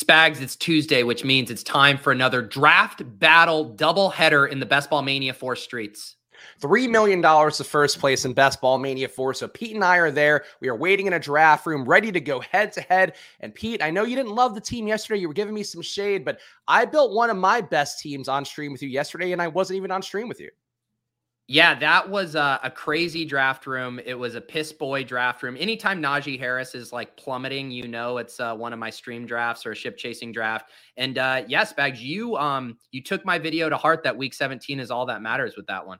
Spags, it's Tuesday, which means it's time for another draft battle double header in the Best Ball Mania 4 streets. $3 million to first place in Best Ball Mania 4. So Pete and I are there. We are waiting in a draft room, ready to go head to head. And Pete, I know you didn't love the team yesterday. You were giving me some shade, but I built one of my best teams on stream with you yesterday, and I wasn't even on stream with you. Yeah, that was a, a, crazy draft room. It was a piss boy draft room. Anytime Najee Harris is like plummeting, you know it's uh, one of my stream drafts or a ship chasing draft. And uh, yes, Spags, you um you took my video to heart that week 17 is all that matters with that one.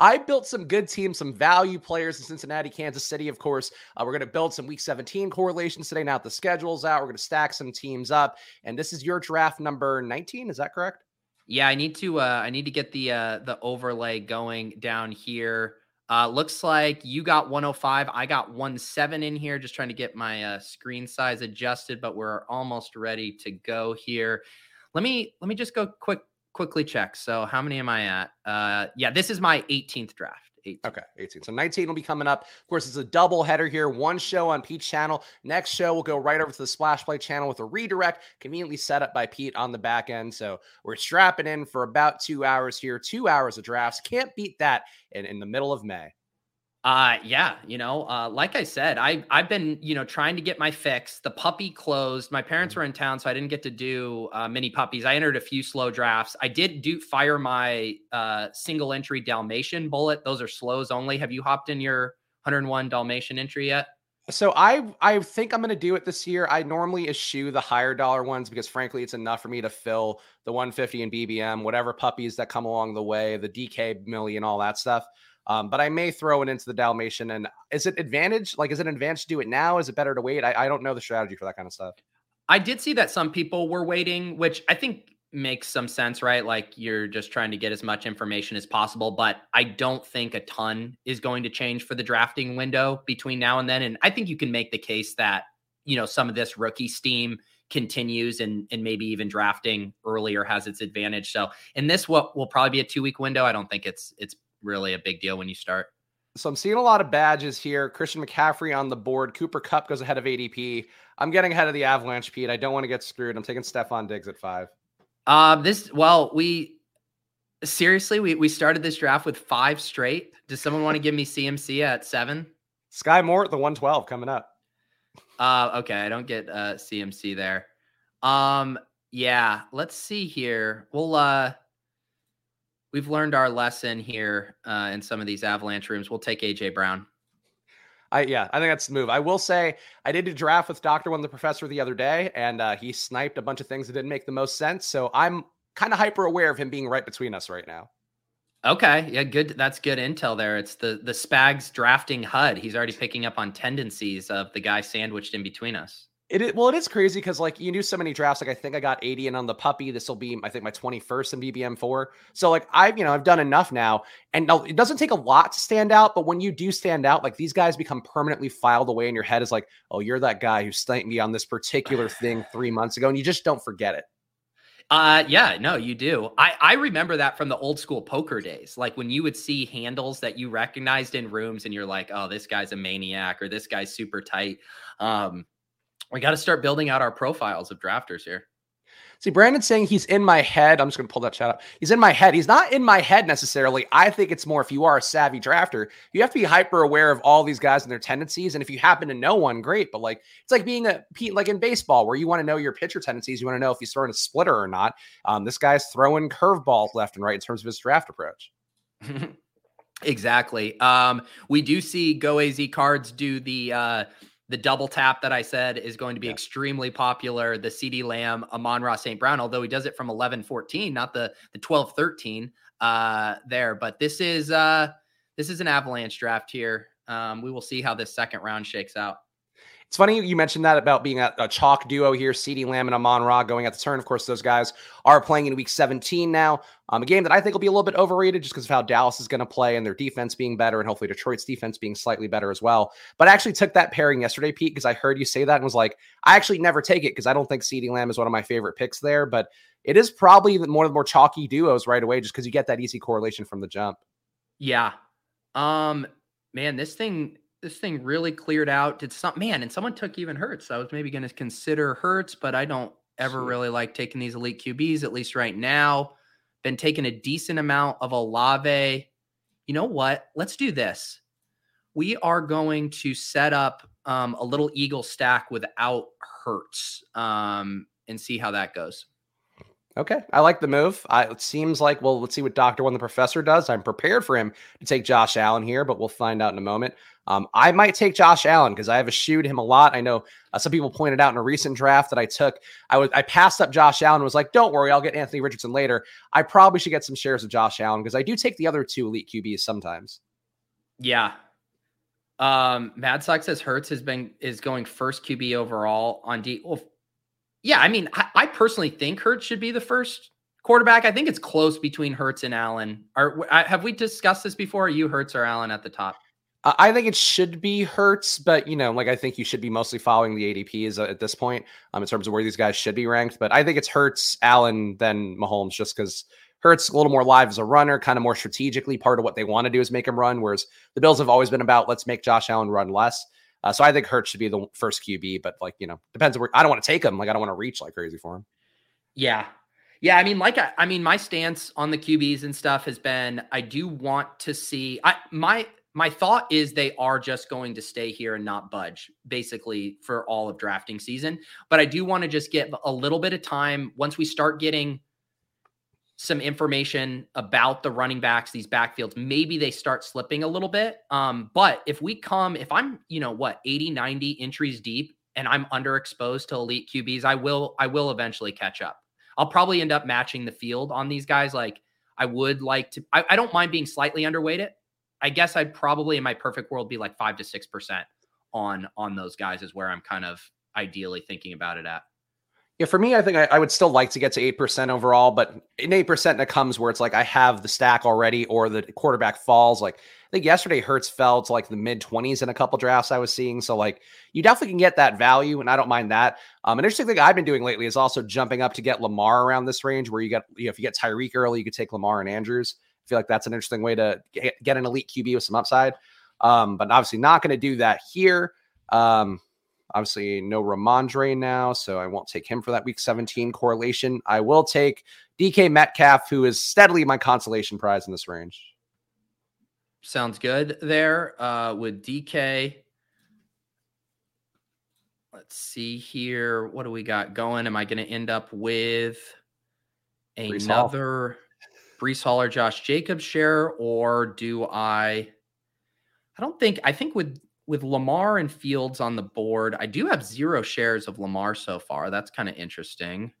I built some good teams, some value players in Cincinnati, Kansas City, of course. Uh, we're going to build some week 17 correlations today. Now the schedule's out. We're going to stack some teams up. And this is your draft number 19. Is that correct? Yeah, I need to uh I need to get the uh the overlay going down here. Uh looks like you got 105, I got 17 in here just trying to get my uh screen size adjusted, but we're almost ready to go here. Let me let me just go quick quickly check. So how many am I at? Uh yeah, this is my 18th draft. 18. Okay, 18. So 19 will be coming up. Of course, it's a double header here. One show on Pete's channel. Next show, we'll go right over to the Splash Play channel with a redirect, conveniently set up by Pete on the back end. So we're strapping in for about two hours here, two hours of drafts. Can't beat that in, in the middle of May. Uh yeah, you know, uh like I said, I I've been, you know, trying to get my fix. The puppy closed. My parents mm-hmm. were in town, so I didn't get to do uh mini puppies. I entered a few slow drafts. I did do fire my uh single entry Dalmatian bullet. Those are slows only. Have you hopped in your 101 Dalmatian entry yet? So I I think I'm going to do it this year. I normally eschew the higher dollar ones because frankly it's enough for me to fill the 150 and BBM, whatever puppies that come along the way, the DK million, all that stuff. Um, but I may throw it into the Dalmatian. And is it advantage? Like, is it an advantage to do it now? Is it better to wait? I, I don't know the strategy for that kind of stuff. I did see that some people were waiting, which I think makes some sense, right? Like you're just trying to get as much information as possible. But I don't think a ton is going to change for the drafting window between now and then. And I think you can make the case that, you know, some of this rookie steam continues and and maybe even drafting earlier has its advantage. So in this what will probably be a two week window. I don't think it's it's really a big deal when you start. So I'm seeing a lot of badges here. Christian McCaffrey on the board. Cooper Kupp goes ahead of ADP. I'm getting ahead of the Avalanche, Pete. I don't want to get screwed. I'm taking Stefon Diggs at five. Uh, this well, we seriously we we started this draft with five straight. Does someone want to give me CMC at seven? Skyy Moore at the 112 coming up. Uh, okay, I don't get uh CMC there. Um, yeah, let's see here. We'll uh we've learned our lesson here uh, in some of these avalanche rooms. We'll take AJ Brown. I yeah, I think that's the move. I will say I did a draft with Doctor One the Professor the other day, and uh, he sniped a bunch of things that didn't make the most sense. So I'm kind of hyper aware of him being right between us right now. Okay, yeah, good. That's good intel there. It's the the Spags drafting HUD. He's already picking up on tendencies of the guy sandwiched in between us. It is, well, it is crazy because like you do so many drafts. Like I think I got 80 and on the puppy. This will be I think my 21st in BBM four. So like I've you know I've done enough now, and now it doesn't take a lot to stand out. But when you do stand out, like these guys become permanently filed away in your head as like, oh, you're that guy who sniped me on this particular thing three months ago, and you just don't forget it. Uh yeah, no, you do. I I remember that from the old school poker days. Like when you would see handles that you recognized in rooms and you're like, "Oh, this guy's a maniac or this guy's super tight." Um we got to start building out our profiles of drafters here. See, Brandon's saying he's in my head. I'm just going to pull that chat up. He's in my head. He's not in my head necessarily. I think it's more if you are a savvy drafter, you have to be hyper aware of all these guys and their tendencies. And if you happen to know one, great. But like, it's like being a like in baseball where you want to know your pitcher tendencies. You want to know if he's throwing a splitter or not. Um, this guy's throwing curveballs left and right in terms of his draft approach. exactly. Um, we do see Go AZ cards do the uh, the double tap that I said is going to be yeah. extremely popular. The CeeDee Lamb, Amon-Ra St. Brown, although he does it from 11 14, not the, the 12 13 uh, there. But this is uh, this is an avalanche draft here. Um, we will see how this second round shakes out. It's funny you mentioned that about being a, a chalk duo here, CeeDee Lamb and Amon Ra going at the turn. Of course, those guys are playing in week 17 now. Um, a game that I think will be a little bit overrated just because of how Dallas is going to play and their defense being better, and hopefully Detroit's defense being slightly better as well. But I actually took that pairing yesterday, Pete, because I heard you say that and was like, I actually never take it because I don't think CeeDee Lamb is one of my favorite picks there. But it is probably one of the more chalky duos right away just because you get that easy correlation from the jump. Yeah. Um, man, this thing this thing really cleared out. Did some man and someone took even Hurts. I was maybe going to consider Hurts, but I don't ever really like taking these elite QBs, at least right now. Been taking a decent amount of Olave. You know what? Let's do this. We are going to set up um, a little Eagle stack without Hurts um, and see how that goes. Okay, I like the move. I, it seems like well, let's see what Doctor One the Professor does. I'm prepared for him to take Josh Allen here, but we'll find out in a moment. Um, I might take Josh Allen because I have eschewed him a lot. I know uh, some people pointed out in a recent draft that I took, I was I passed up Josh Allen was like, "Don't worry, I'll get Anthony Richardson later." I probably should get some shares of Josh Allen because I do take the other two elite QBs sometimes. Yeah. Um, Mad Sox says Hurts has been is going first QB overall on D. Well, yeah, I mean, I, I, personally think Hurts should be the first quarterback. I think it's close between Hurts and Allen. Are have we discussed this before? Are you Hurts or Allen at the top? I think it should be Hurts, but you know, like I think you should be mostly following the ADPs at this point um, in terms of where these guys should be ranked. But I think it's Hurts, Allen, then Mahomes, just because Hurts a little more live as a runner, kind of more strategically. Part of what they want to do is make him run, whereas the Bills have always been about let's make Josh Allen run less. Uh, so I think Hurts should be the first QB, but like you know, depends. Where, I don't want to take him. Like I don't want to reach like crazy for him. Yeah, yeah. I mean, like I, I mean, my stance on the QBs and stuff has been I do want to see. I my my thought is they are just going to stay here and not budge basically for all of drafting season. But I do want to just get a little bit of time once we start getting some information about the running backs, these backfields, maybe they start slipping a little bit. Um, but if we come, if I'm, you know, what, 80, 90 entries deep and I'm underexposed to elite QBs, I will, I will eventually catch up. I'll probably end up matching the field on these guys. Like I would like to, I, I don't mind being slightly underweighted. I guess I'd probably in my perfect world be like five to six percent on on those guys is where I'm kind of ideally thinking about it at. Yeah, for me, I think I, I, would still like to get to 8% overall, but in 8% that comes where it's like I have the stack already or the quarterback falls. Like I think yesterday Hurts fell to like the mid 20s in a couple drafts I was seeing. So like you definitely can get that value, and I don't mind that. Um, an interesting thing I've been doing lately is also jumping up to get Lamar around this range where you get, you know, if you get Tyreek early, you could take Lamar and Andrews. I feel like that's an interesting way to get, get an elite QB with some upside. Um, but obviously not going to do that here. Um, Obviously, no Rhamondre now, so I won't take him for that week 17 correlation. I will take DK Metcalf, who is steadily my consolation prize in this range. Sounds good there uh, with DK. Let's see here. What do we got going? Am I going to end up with another Breece Hall or Josh Jacobs share, or do I? I don't think. I think with with Lamar and Fields on the board, I do have zero shares of Lamar so far. That's kind of interesting.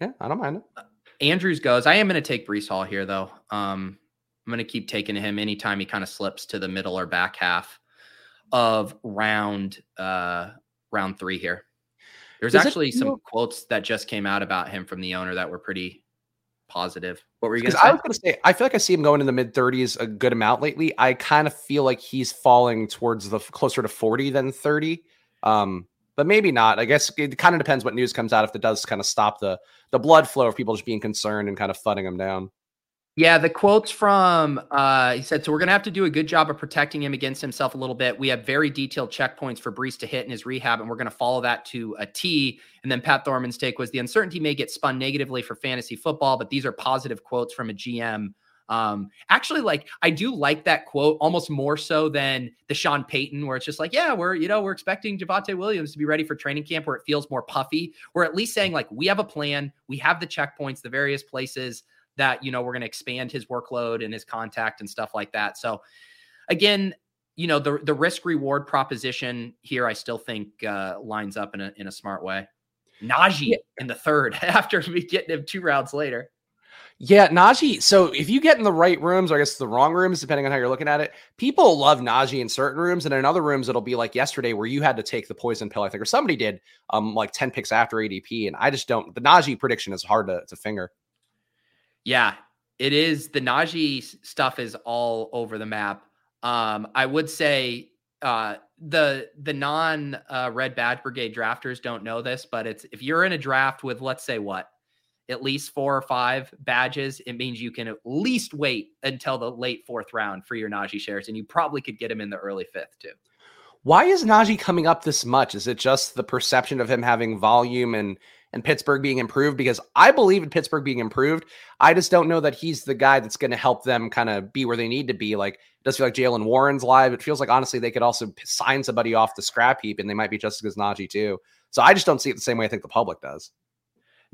Yeah, I don't mind it. Uh, Andrews goes. I am going to take Breece Hall here, though. Um, I'm going to keep taking him anytime he kind of slips to the middle or back half of round uh, round three here. There's Does actually some quotes that just came out about him from the owner that were pretty positive. What were you going to say? I was going to say, I feel like I see him going in the mid 30s a good amount lately. I kind of feel like he's falling towards the closer to 40 than 30. Um, but maybe not. I guess it kind of depends what news comes out if it does kind of stop the the blood flow of people just being concerned and kind of flooding him down. Yeah, the quotes from uh, he said, so we're gonna have to do a good job of protecting him against himself a little bit. We have very detailed checkpoints for Breece to hit in his rehab, and we're gonna follow that to a T. And then Pat Thorman's take was the uncertainty may get spun negatively for fantasy football, but these are positive quotes from a GM. Um, actually, like I do like that quote almost more so than the Sean Payton, where it's just like, yeah, we're you know we're expecting Javonte Williams to be ready for training camp, where it feels more puffy. We're at least saying like we have a plan, we have the checkpoints, the various places that, you know, we're going to expand his workload and his contact and stuff like that. So again, you know, the the risk reward proposition here, I still think uh, lines up in a in a smart way. Najee yeah. in the third after we get him two rounds later. Yeah, Najee. So if you get in the right rooms, or I guess the wrong rooms, depending on how you're looking at it, people love Najee in certain rooms, and in other rooms, it'll be like yesterday where you had to take the poison pill, I think, or somebody did, um, like ten picks after ADP, and I just don't. The Najee prediction is hard to, to finger. Yeah, it is. The Najee stuff is all over the map. Um, I would say uh, the the non uh, Red Badge Brigade drafters don't know this, but it's if you're in a draft with let's say what at least four or five badges, it means you can at least wait until the late fourth round for your Najee shares, and you probably could get him in the early fifth too. Why is Najee coming up this much? Is it just the perception of him having volume and and Pittsburgh being improved? Because I believe in Pittsburgh being improved. I just don't know that he's the guy that's going to help them kind of be where they need to be. Like, it does feel like Jaylen Warren's live. It feels like honestly they could also sign somebody off the scrap heap and they might be just as good as Najee too. So I just don't see it the same way I think the public does.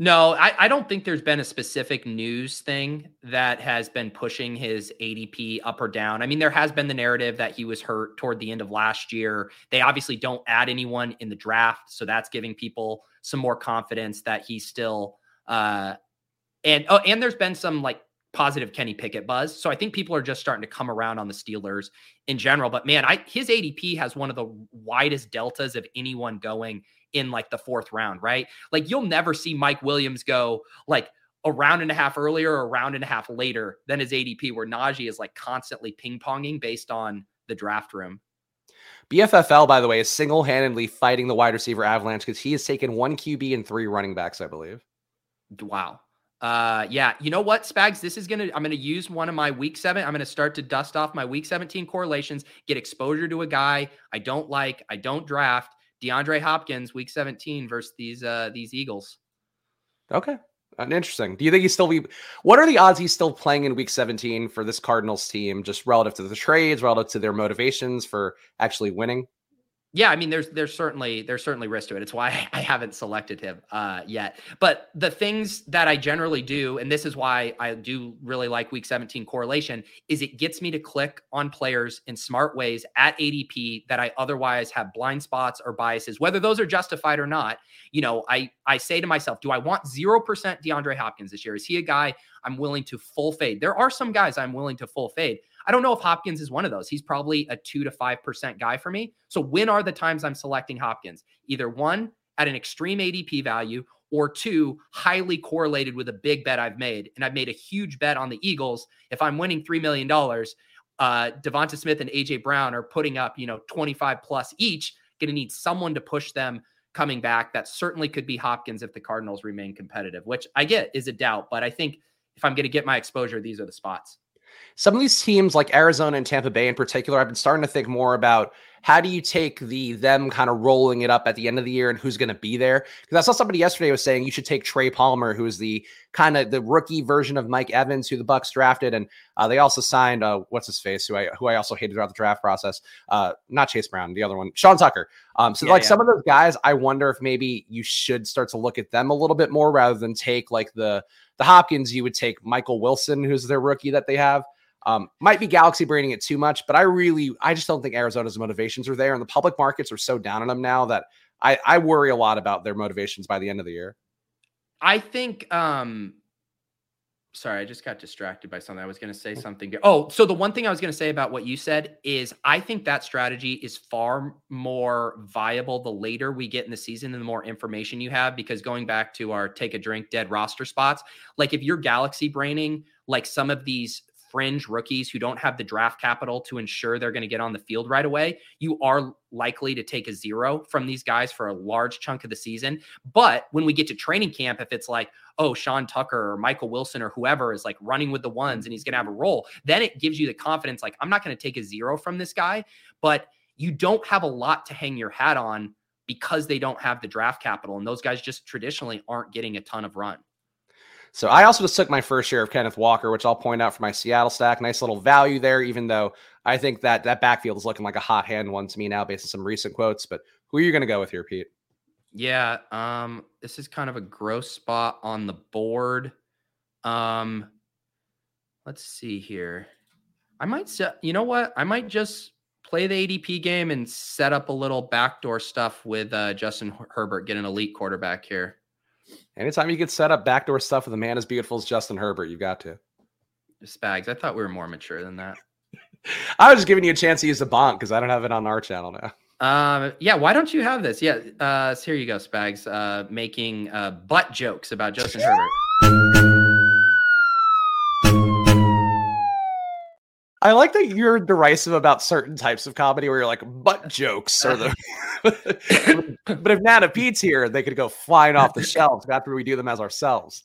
No, I, I, don't think there's been a specific news thing that has been pushing his ADP up or down. I mean, there has been the narrative that he was hurt toward the end of last year. They obviously don't add anyone in the draft, so that's giving people some more confidence that he's still uh and oh, and there's been some like positive Kenny Pickett buzz. So I think people are just starting to come around on the Steelers in general. But man, I his ADP has one of the widest deltas of anyone going in like the fourth round, right? Like you'll never see Mike Williams go like a round and a half earlier or a round and a half later than his ADP, where Najee is like constantly ping ponging based on the draft room. BFFL, by the way, is single handedly fighting the wide receiver avalanche because he has taken one QB and three running backs, I believe. Wow. Uh, yeah. You know what, Spags? This is gonna. I'm gonna use one of my week seven. I'm gonna start to dust off my week 17 correlations, get exposure to a guy I don't like, I don't draft, DeAndre Hopkins, week 17 versus these uh these Eagles. Okay. Interesting. Do you think he's still be what are the odds he's still playing in week 17 for this Cardinals team, just relative to the trades, relative to their motivations for actually winning? Yeah, I mean, there's there's certainly there's certainly risk to it. It's why I haven't selected him uh, yet. But the things that I generally do, and this is why I do really like Week 17 correlation, is it gets me to click on players in smart ways at ADP that I otherwise have blind spots or biases, whether those are justified or not. You know, I I say to myself, do I want zero percent DeAndre Hopkins this year? Is he a guy I'm willing to full fade? There are some guys I'm willing to full fade. I don't know if Hopkins is one of those. He's probably a two to 5% guy for me. So when are the times I'm selecting Hopkins? Either one, at an extreme ADP value, or two, highly correlated with a big bet I've made. And I've made a huge bet on the Eagles. If I'm winning $3 million, uh, Devonta Smith and AJ Brown are putting up, you know, 25 plus each, going to need someone to push them coming back. That certainly could be Hopkins if the Cardinals remain competitive, which I get is a doubt. But I think if I'm going to get my exposure, these are the spots some of these teams like Arizona and Tampa Bay in particular, I've been starting to think more about how do you take the them kind of rolling it up at the end of the year and who's going to be there? Because I saw somebody yesterday was saying you should take Trey Palmer, who is the kind of the rookie version of Mike Evans, who the Bucs drafted, and uh, they also signed uh, what's his face, who I who I also hated throughout the draft process. Uh, not Chase Brown, the other one, Sean Tucker. Um, so yeah, like yeah. some of those guys, I wonder if maybe you should start to look at them a little bit more rather than take like the the Hopkins. You would take Michael Wilson, who's their rookie that they have. Um, might be galaxy braining it too much, but I really, I just don't think Arizona's motivations are there, and the public markets are so down on them now that I, I worry a lot about their motivations by the end of the year. I think. um Sorry, I just got distracted by something. I was going to say mm. something. Oh, so the one thing I was going to say about what you said is I think that strategy is far more viable the later we get in the season and the more information you have. Because going back to our take a drink dead roster spots, like if you're galaxy braining like some of these fringe rookies who don't have the draft capital to ensure they're going to get on the field right away, you are likely to take a zero from these guys for a large chunk of the season. But when we get to training camp, if it's like, oh, Sean Tucker or Michael Wilson or whoever is like running with the ones and he's going to have a role, then it gives you the confidence like, I'm not going to take a zero from this guy. But you don't have a lot to hang your hat on because they don't have the draft capital. And those guys just traditionally aren't getting a ton of run. So I also just took my first share of Kenneth Walker, which I'll point out for my Seattle stack. Nice little value there, even though I think that that backfield is looking like a hot hand one to me now based on some recent quotes. But who are you going to go with here, Pete? Yeah, um, this is kind of a gross spot on the board. Um, let's see here. I might set, you know what? I might just play the ADP game and set up a little backdoor stuff with uh, Justin Herbert, get an elite quarterback here. Anytime you get set up backdoor stuff with a man as beautiful as Justin Herbert, you've got to. Spags, I thought we were more mature than that. I was just giving you a chance to use the bonk because I don't have it on our channel now. Um, yeah, why don't you have this? Yeah, uh, so here you go, Spags, uh, making uh, butt jokes about Justin Herbert. I like that you're derisive about certain types of comedy where you're like butt jokes or the but if Nana Pete's here, they could go flying off the shelves after we do them as ourselves.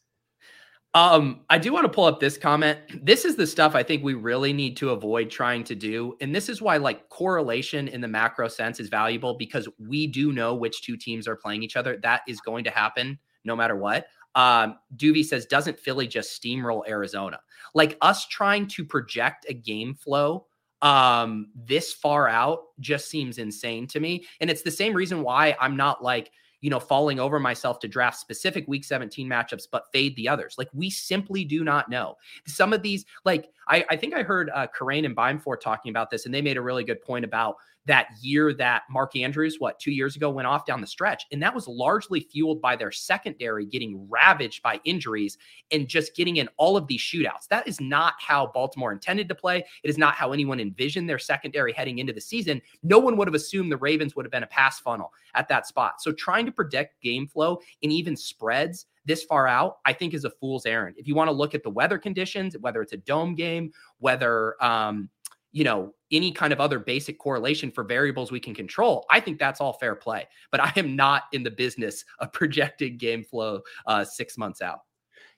Um, I do want to pull up this comment. This is the stuff I think we really need to avoid trying to do. And this is why like correlation in the macro sense is valuable because we do know which two teams are playing each other. That is going to happen no matter what. Um, Duvy says, doesn't Philly just steamroll Arizona? Like us trying to project a game flow um this far out just seems insane to me. And it's the same reason why I'm not like you know, falling over myself to draft specific week 17 matchups, but fade the others. Like we simply do not know. Some of these, like I, I think I heard uh Kerrane and Beimfohr talking about this, and they made a really good point about that year that Mark Andrews, what, two years ago, went off down the stretch. And that was largely fueled by their secondary getting ravaged by injuries and just getting in all of these shootouts. That is not how Baltimore intended to play. It is not how anyone envisioned their secondary heading into the season. No one would have assumed the Ravens would have been a pass funnel at that spot. So trying to predict game flow and even spreads this far out, I think is a fool's errand. If you want to look at the weather conditions, whether it's a dome game, whether um, you know, any kind of other basic correlation for variables we can control, I think that's all fair play. But I am not in the business of projecting game flow uh, six months out.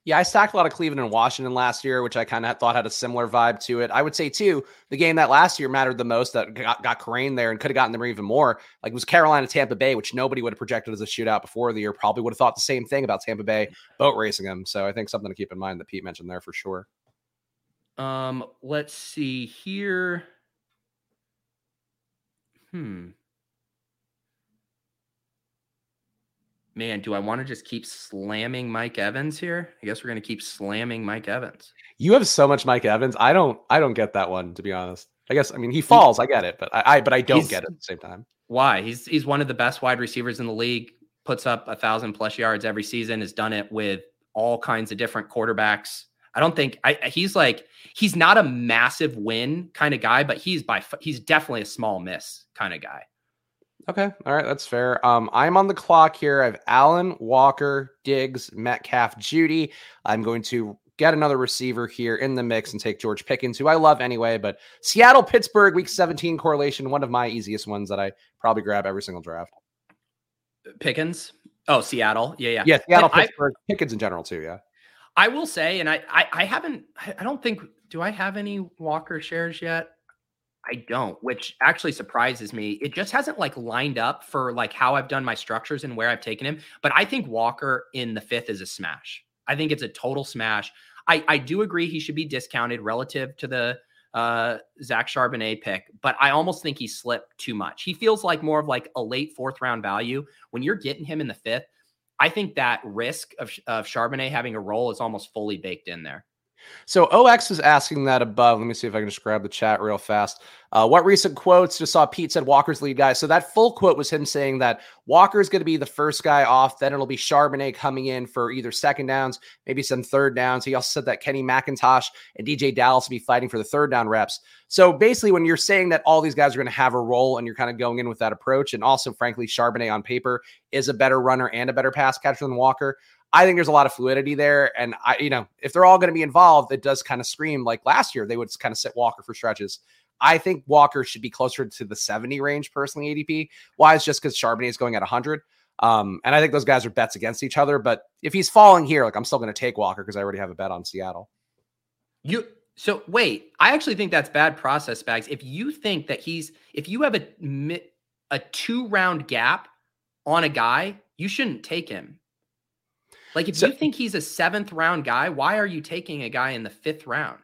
Yeah, I stacked a lot of Cleveland and Washington last year, which I kind of thought had a similar vibe to it. I would say too, the game that last year mattered the most that got, got Kerrane there and could have gotten them even more, like it was Carolina Tampa Bay, which nobody would have projected as a shootout before the year. Probably would have thought the same thing about Tampa Bay boat racing them. So I think something to keep in mind that Pete mentioned there for sure. Um, let's see here. Hmm. Man, do I want to just keep slamming Mike Evans here? I guess we're going to keep slamming Mike Evans. You have so much Mike Evans. I don't I don't get that one to be honest. I guess I mean he falls, I get it, but I, I but I don't get it at the same time. Why? He's he's one of the best wide receivers in the league, puts up a thousand plus yards every season, has done it with all kinds of different quarterbacks. I don't think I, he's like he's not a massive win kind of guy, but he's by he's definitely a small miss kind of guy. Okay, all right, that's fair. Um, I'm on the clock here. I have Allen, Walker, Diggs, Metcalf, Jeudy. I'm going to get another receiver here in the mix and take George Pickens, who I love anyway. But Seattle, Pittsburgh, Week 17 correlation, one of my easiest ones that I probably grab every single draft. Pickens. Oh, Seattle. Yeah, yeah. Yeah, Seattle, Pittsburgh, I, Pickens in general too. Yeah. I will say, and I, I, I haven't, I don't think, do I have any Walker shares yet? I don't, which actually surprises me. It just hasn't like lined up for like how I've done my structures and where I've taken him. But I think Walker in the fifth is a smash. I think it's a total smash. I, I do agree he should be discounted relative to the uh, Zach Charbonnet pick, but I almost think he slipped too much. He feels like more of like a late fourth round value. When you're getting him in the fifth, I think that risk of, of Charbonnet having a role is almost fully baked in there. So OX is asking that above. Let me see if I can just grab the chat real fast. Uh, what recent quotes? Just saw Pete said Walker's lead guy. So that full quote was him saying that Walker is going to be the first guy off. Then it'll be Charbonnet coming in for either second downs, maybe some third downs. He also said that Kenny McIntosh and DeeJay Dallas will be fighting for the third down reps. So basically, when you're saying that all these guys are going to have a role and you're kind of going in with that approach, and also, frankly, Charbonnet on paper is a better runner and a better pass catcher than Walker. I think there's a lot of fluidity there. And I, you know, if they're all going to be involved, it does kind of scream like last year, they would kind of sit Walker for stretches. I think Walker should be closer to the 70 range personally, ADP. Why is just because Charbonnet is going at 100. Um, and I think those guys are bets against each other. But if he's falling here, like I'm still going to take Walker because I already have a bet on Seattle. You so wait, I actually think that's bad process Spags. If you think that he's if you have a a two round gap on a guy, you shouldn't take him. Like if so, you think he's a seventh round guy, why are you taking a guy in the fifth round?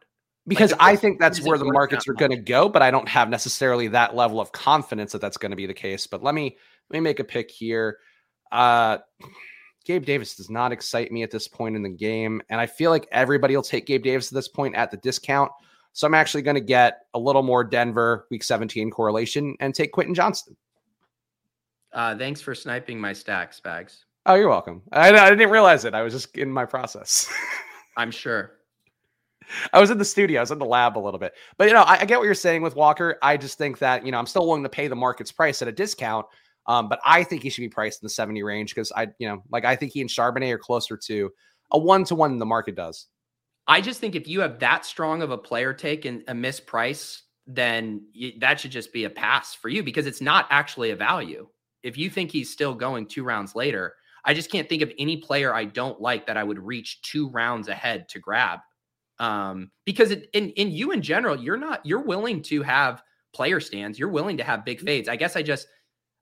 Because like, I think that's where the markets are going to go, but I don't have necessarily that level of confidence that that's going to be the case. But let me let me make a pick here. Uh, Gabe Davis does not excite me at this point in the game, and I feel like everybody will take Gabe Davis at this point at the discount. So I'm actually going to get a little more Denver Week 17 correlation and take Quentin Johnston. Uh, thanks for sniping my stacks, Spags. Oh, you're welcome. I, I didn't realize it. I was just in my process. I'm sure. I was in the studio. I was in the lab a little bit. But, you know, I, I, get what you're saying with Walker. I just think that, you know, I'm still willing to pay the market's price at a discount. Um, but I think he should be priced in the 70 range because I, you know, like I think he and Charbonnet are closer to a one to one the market does. I just think if you have that strong of a player take and a misprice, then you, that should just be a pass for you because it's not actually a value. If you think he's still going two rounds later, I just can't think of any player I don't like that I would reach two rounds ahead to grab. Um, because it, in in you in general, you're not you're willing to have player stands. You're willing to have big mm. fades. I guess I just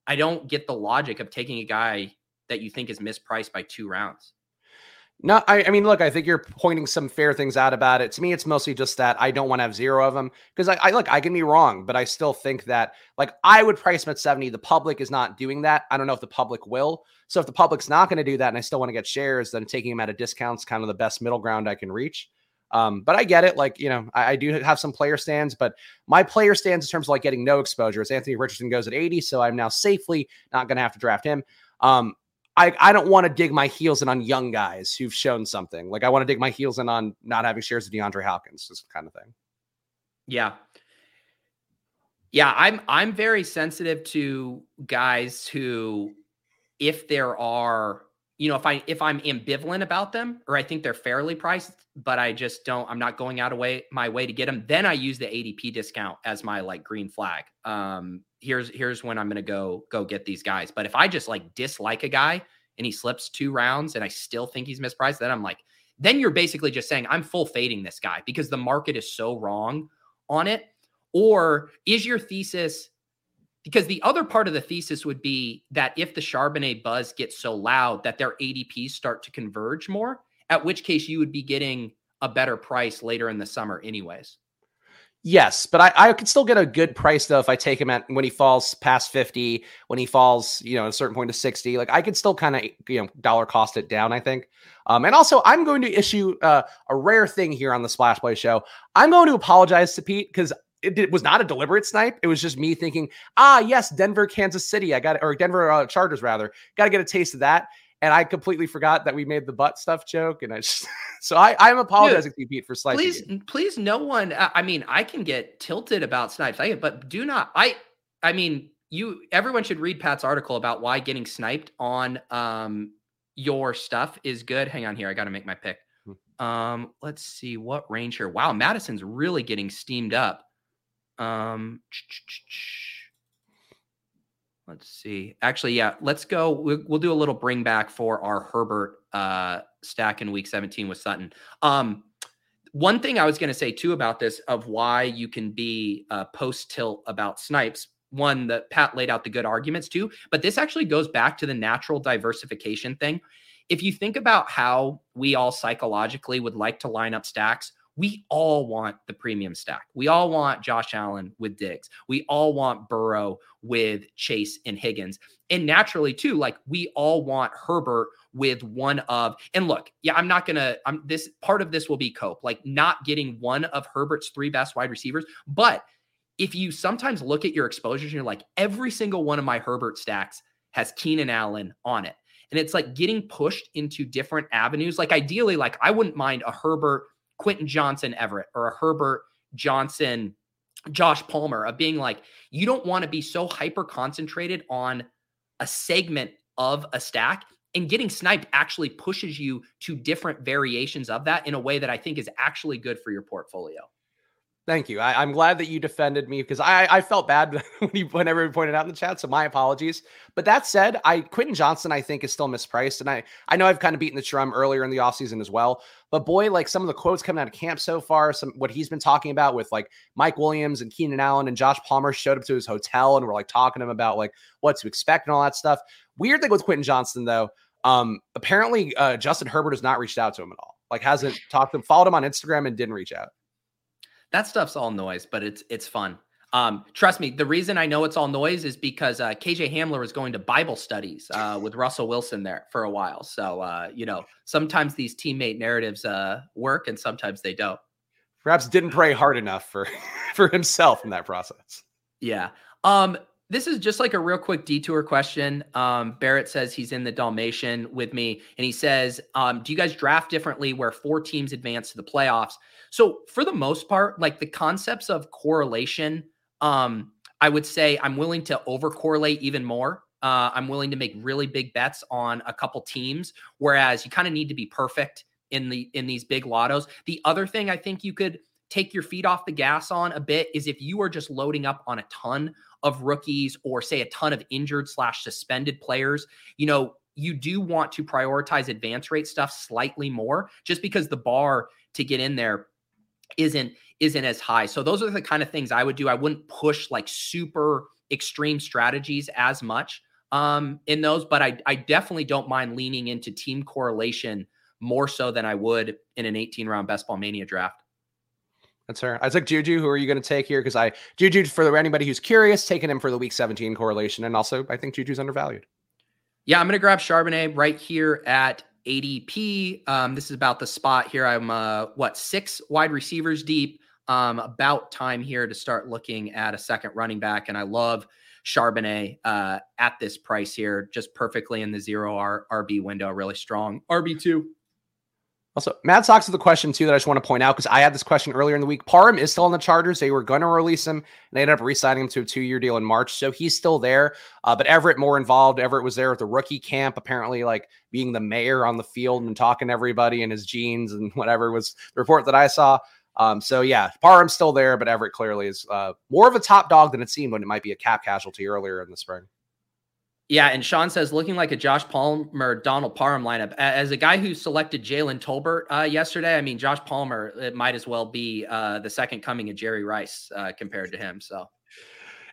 I don't get the logic of taking a guy that you think is mispriced by two rounds. No, I, I, mean, look, I think you're pointing some fair things out about it. To me, it's mostly just that I don't want to have zero of them because I, I look, I can be wrong, but I still think that like I would price him at 70. The public is not doing that. I don't know if the public will. So if the public's not going to do that and I still want to get shares, then taking them at a discount is kind of the best middle ground I can reach. Um, but I get it. Like, you know, I, I, do have some player stands, but my player stands in terms of like getting no exposure is Anthony Richardson goes at 80. So I'm now safely not going to have to draft him. Um, I, I don't want to dig my heels in on young guys who've shown something. Like I want to dig my heels in on not having shares of DeAndre Hopkins, this kind of thing. Yeah. Yeah, I'm I'm very sensitive to guys who if there are, you know, if I if I'm ambivalent about them or I think they're fairly priced, but I just don't I'm not going out of way my way to get them, then I use the ADP discount as my like green flag. Um here's here's when I'm going to go go get these guys. But if I just like dislike a guy and he slips two rounds and I still think he's mispriced, then I'm like, then you're basically just saying I'm full fading this guy because the market is so wrong on it. Or is your thesis because the other part of the thesis would be that if the Charbonnet buzz gets so loud that their ADPs start to converge more, at which case you would be getting a better price later in the summer, anyways. Yes, but I, I could still get a good price though if I take him at when he falls past 50, when he falls, you know, at a certain point to 60. Like I could still kind of, you know, dollar cost it down, I think. Um, and also I'm going to issue uh, a rare thing here on the Splash Play show. I'm going to apologize to Pete because it, it, was not a deliberate snipe. It was just me thinking, ah, yes, Denver, Kansas City. I got or Denver uh, Chargers rather. Got to get a taste of that and I completely forgot that we made the butt stuff joke, and I just so I I'm apologizing Dude, to you, Pete, for slicing. Please, you. please, no one. I mean, I can get tilted about snipes, I but do not. I I mean, you everyone should read Pat's article about why getting sniped on um your stuff is good. Hang on here, I got to make my pick. Hmm. Um, let's see what range here. Wow, Madison's really getting steamed up. Um. Let's see. Actually, yeah, let's go. We'll, we'll, do a little bring back for our Herbert uh, stack in week 17 with Sutton. Um, one thing I was going to say too about this of why you can be uh, post tilt about snipes. One that Pat laid out the good arguments too, but this actually goes back to the natural diversification thing. If you think about how we all psychologically would like to line up stacks, we all want the premium stack. We all want Josh Allen with Diggs. We all want Burrow with Chase and Higgins. And naturally, too, like we all want Herbert with one of, and look, yeah, I'm not gonna, I'm this part of this will be cope, like not getting one of Herbert's three best wide receivers. But if you sometimes look at your exposures and you're like, every single one of my Herbert stacks has Keenan Allen on it. And it's like getting pushed into different avenues. Like ideally, like I wouldn't mind a Herbert Quentin Johnston Everett or a Herbert Johnston, Josh Palmer, of being like, you don't want to be so hyper concentrated on a segment of a stack. And getting sniped actually pushes you to different variations of that in a way that I think is actually good for your portfolio. Thank you. I, am glad that you defended me because I, I felt bad when you, whenever you pointed out in the chat. So my apologies. But that said, I Quentin Johnston, I think is still mispriced, and I I know I've kind of beaten the drum earlier in the offseason as well. But boy, like some of the quotes coming out of camp so far, some what he's been talking about with like Mike Williams and Keenan Allen and Josh Palmer showed up to his hotel and were like talking to him about like what to expect and all that stuff. Weird thing with Quentin Johnston, though, um, apparently uh, Justin Herbert has not reached out to him at all. Like hasn't talked to him, followed him on Instagram and didn't reach out that stuff's all noise, but it's it's fun. Um, trust me, the reason I know it's all noise is because uh, KJ Hamler was going to Bible studies uh, with Russell Wilson there for a while. So uh, you know, sometimes these teammate narratives uh, work, and sometimes they don't. Perhaps didn't pray hard enough for for himself in that process. Yeah. Um, this is just like a real quick detour question. Um, Barrett says he's in the Dalmatian with me, and he says, um, "Do you guys draft differently where four teams advance to the playoffs?" So for the most part, like the concepts of correlation, um, I would say I'm willing to over correlate even more. Uh, I'm willing to make really big bets on a couple teams, whereas you kind of need to be perfect in the in these big lottos. The other thing I think you could take your feet off the gas on a bit is if you are just loading up on a ton of rookies or say a ton of injured slash suspended players, you know, you do want to prioritize advance rate stuff slightly more just because the bar to get in there isn't isn't as high. So those are the kind of things I would do. I wouldn't push like super extreme strategies as much um, in those, but I, I definitely don't mind leaning into team correlation more so than I would in an 18 round best ball mania draft. That's fair. I took Juju. Who are you going to take here? Because I Juju for anybody who's curious, taking him for the week 17 correlation, and also I think Juju's undervalued. Yeah, I'm going to grab Charbonnet right here at ADP. Um, this is about the spot here. I'm uh, what six wide receivers deep. Um, about time here to start looking at a second running back, and I love Charbonnet uh, at this price here, just perfectly in the zero R- RB window, really strong RB two. Also, Mad Sox is the question too that I just want to point out because I had this question earlier in the week. Parham is still on the Chargers. They were going to release him, and they ended up re-signing him to a two-year deal in March, so he's still there. Uh, but Everett more involved. Everett was there at the rookie camp, apparently, like being the mayor on the field and talking to everybody in his jeans and whatever was the report that I saw. Um, so yeah, Parham's still there, but Everett clearly is uh, more of a top dog than it seemed when it might be a cap casualty earlier in the spring. Yeah, and Sean says looking like a Josh Palmer, Donald Parham lineup. As a guy who selected Jalen Tolbert uh, yesterday, I mean Josh Palmer, it might as well be uh, the second coming of Jerry Rice uh, compared to him. So.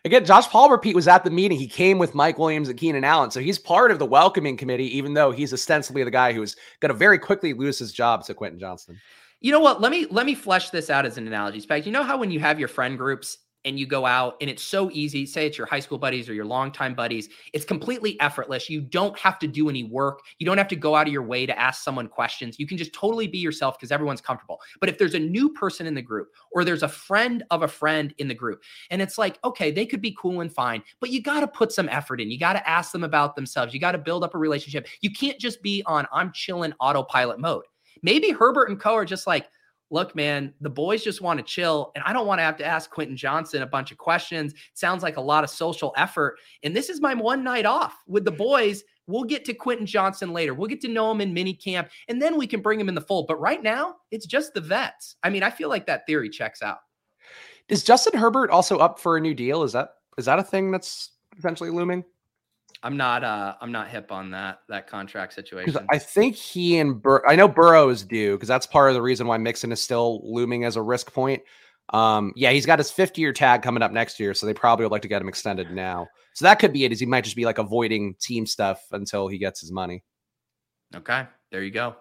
Again, Josh Palmer, Pete was at the meeting. He came with Mike Williams and Keenan Allen. So he's part of the welcoming committee, even though he's ostensibly the guy who's going to very quickly lose his job to Quentin Johnston. You know what? Let me let me flesh this out as an analogy. Spec, you know how when you have your friend groups and you go out and it's so easy, say it's your high school buddies or your longtime buddies, it's completely effortless. You don't have to do any work. You don't have to go out of your way to ask someone questions. You can just totally be yourself because everyone's comfortable. But if there's a new person in the group or there's a friend of a friend in the group, and it's like, okay, they could be cool and fine, but you got to put some effort in. You got to ask them about themselves. You got to build up a relationship. You can't just be on I'm chilling autopilot mode. Maybe Herbert and Co are just like, look, man, the boys just want to chill. And I don't want to have to ask Quentin Johnston a bunch of questions. It sounds like a lot of social effort. And this is my one night off with the boys. We'll get to Quentin Johnston later. We'll get to know him in mini camp and then we can bring him in the fold. But right now, it's just the vets. I mean, I feel like that theory checks out. Is Justin Herbert also up for a new deal? Is that is that a thing that's potentially looming? I'm not uh I'm not hip on that that contract situation. I think he and Bur- I know Burrow is due because that's part of the reason why Mixon is still looming as a risk point. Um, yeah, he's got his 50 year tag coming up next year, so they probably would like to get him extended now. So that could be it. Is he might just be like avoiding team stuff until he gets his money. Okay, there you go.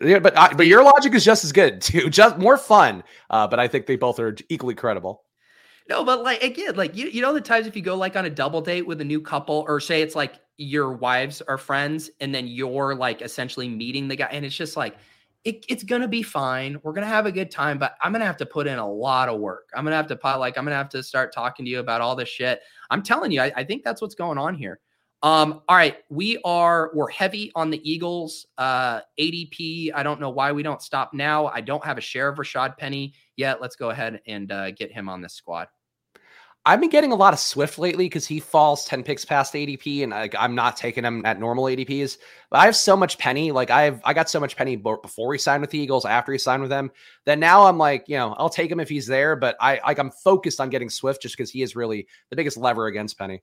Yeah, but I, but your logic is just as good too, just more fun. Uh, but I think they both are equally credible. No, but like again, like you, you know the times if you go like on a double date with a new couple, or say it's like your wives are friends, and then you're like essentially meeting the guy, and it's just like it, it's gonna be fine. We're gonna have a good time, but I'm gonna have to put in a lot of work. I'm gonna have to like I'm gonna have to start talking to you about all this shit. I'm telling you, I, I think that's what's going on here. Um, all right, we are we're heavy on the Eagles. Uh, ADP. I don't know why we don't stop now. I don't have a share of Rashad Penny yet. Let's go ahead and uh, get him on this squad. I've been getting a lot of Swift lately because he falls 10 picks past ADP and I, am not taking him at normal ADPs. But I have so much penny. Like I've I got so much penny before he signed with the Eagles, after he signed with them, that now I'm like, you know, I'll take him if he's there. But I like I'm focused on getting Swift just because he is really the biggest lever against Penny.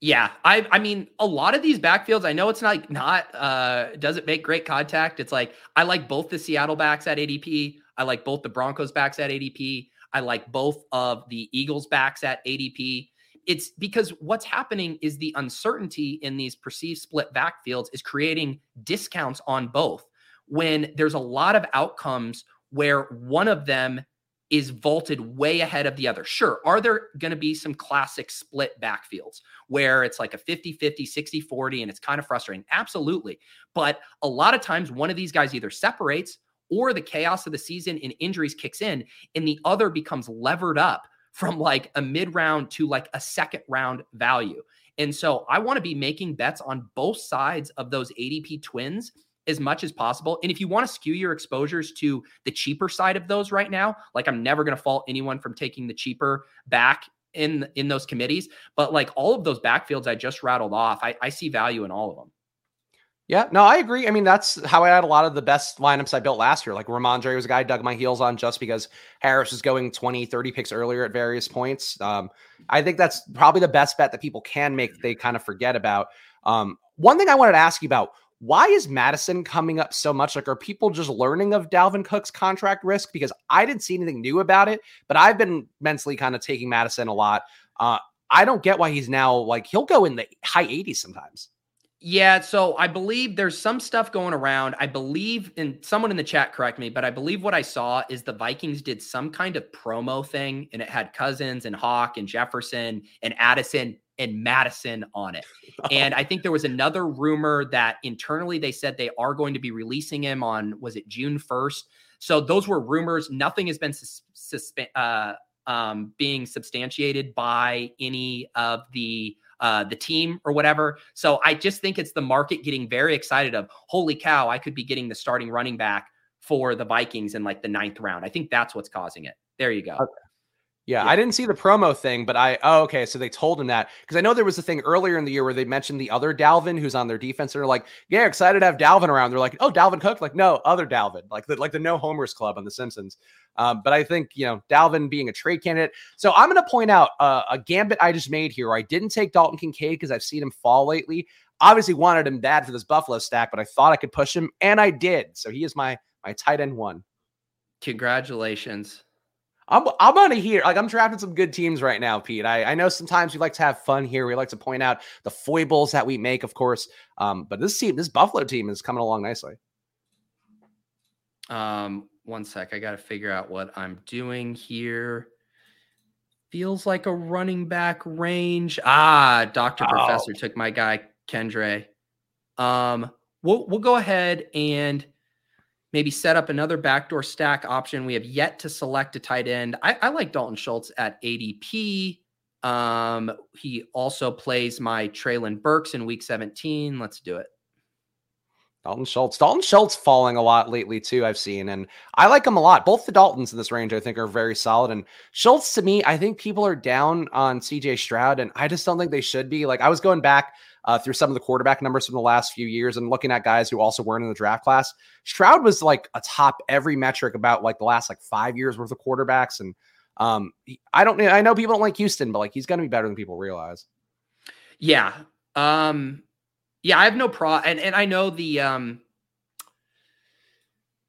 Yeah, I I mean a lot of these backfields. I know it's not like not uh doesn't make great contact. It's like I like both the Seattle backs at ADP. I like both the Broncos backs at ADP. I like both of the Eagles backs at ADP. It's because what's happening is the uncertainty in these perceived split backfields is creating discounts on both. When there's a lot of outcomes where one of them is vaulted way ahead of the other. Sure, are there going to be some classic split backfields where it's like a 50 50, 60 40, and it's kind of frustrating? Absolutely. But a lot of times, one of these guys either separates or the chaos of the season and injuries kicks in, and the other becomes levered up from like a mid round to like a second round value. And so I want to be making bets on both sides of those ADP twins as much as possible. And if you want to skew your exposures to the cheaper side of those right now, like I'm never going to fault anyone from taking the cheaper back in in those committees, but like all of those backfields I just rattled off, I, I see value in all of them. Yeah, no, I agree. I mean, that's how I had a lot of the best lineups I built last year. Like Rhamondre was a guy I dug my heels on just because Harris was going 20, 30 picks earlier at various points. Um, I think that's probably the best bet that people can make they kind of forget about. Um, one thing I wanted to ask you about why is Madison coming up so much? Like, are people just learning of Dalvin Cook's contract risk? Because I didn't see anything new about it, but I've been mentally kind of taking Madison a lot. Uh, I don't get why he's now like he'll go in the high 80s sometimes. Yeah, so I believe there's some stuff going around. I believe, and someone in the chat correct me, but I believe what I saw is the Vikings did some kind of promo thing, and it had Cousins and Hock and Jefferson and Addison and Madison on it. And I think there was another rumor that internally they said they are going to be releasing him on was it June 1st. So those were rumors. Nothing has been sus- suspe- uh, um, being substantiated by any of the uh, the team or whatever. So I just think it's the market getting very excited of holy cow, I could be getting the starting running back for the Vikings in like the ninth round. I think that's what's causing it. There you go. Yeah, yeah, I didn't see the promo thing, but I oh okay, so they told him that because I know there was a thing earlier in the year where they mentioned the other Dalvin who's on their defense. And they're like, yeah, excited to have Dalvin around. They're like, oh, Dalvin Cook, like no other Dalvin, like the like the no homers club on The Simpsons. Um, but I think you know Dalvin being a trade candidate. So I'm going to point out uh, a gambit I just made here. I didn't take Dalton Kincaid because I've seen him fall lately. Obviously wanted him bad for this Buffalo stack, but I thought I could push him, and I did. So he is my my tight end one. Congratulations. I'm I'm on a here. Like I'm drafting some good teams right now, Pete. I, I know sometimes we like to have fun here. We like to point out the foibles that we make, of course. Um, but this team, this Buffalo team, is coming along nicely. Um, one sec. I got to figure out what I'm doing here. Feels like a running back range. Ah, Doctor oh. Professor took my guy Kendre. Um, we'll we'll go ahead and maybe set up another backdoor stack option. We have yet to select a tight end. I, I like Dalton Schultz at ADP. Um, he also plays my Treylon Burks in week 17. Let's do it. Dalton Schultz. Dalton Schultz falling a lot lately too. I've seen, and I like him a lot. Both the Daltons in this range, I think, are very solid. And Schultz, to me, I think people are down on CJ Stroud, and I just don't think they should be. Like I was going back uh, through some of the quarterback numbers from the last few years and looking at guys who also weren't in the draft class. Stroud was like a top every metric about like the last like five years worth of quarterbacks. And um, I don't I know people don't like Houston, but like he's going to be better than people realize. Yeah. Um, yeah, I have no pro and, and I know the um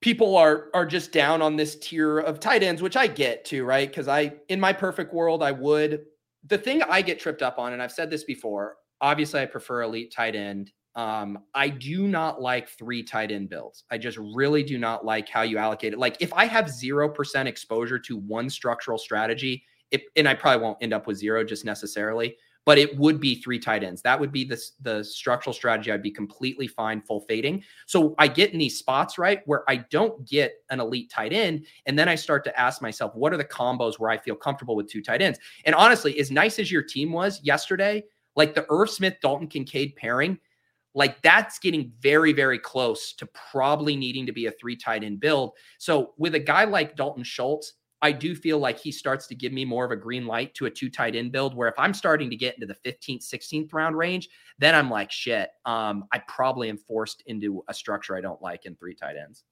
people are are just down on this tier of tight ends, which I get too, right? Because I in my perfect world, I would the thing I get tripped up on, and I've said this before, obviously I prefer elite tight end. Um, I do not like three tight end builds. I just really do not like how you allocate it. Like if I have 0% exposure to one structural strategy, if, and I probably won't end up with zero just necessarily, but it would be three tight ends. That would be the, the structural strategy. I'd be completely fine full fading. So I get in these spots, right, where I don't get an elite tight end. And then I start to ask myself, what are the combos where I feel comfortable with two tight ends? And honestly, as nice as your team was yesterday, like the Irv Smith Dalton Kincaid pairing, like that's getting very, very close to probably needing to be a three tight end build. So with a guy like Dalton Schultz, I do feel like he starts to give me more of a green light to a two tight end build where if I'm starting to get into the 15th, 16th round range, then I'm like, shit, um, I probably am forced into a structure I don't like in three tight ends.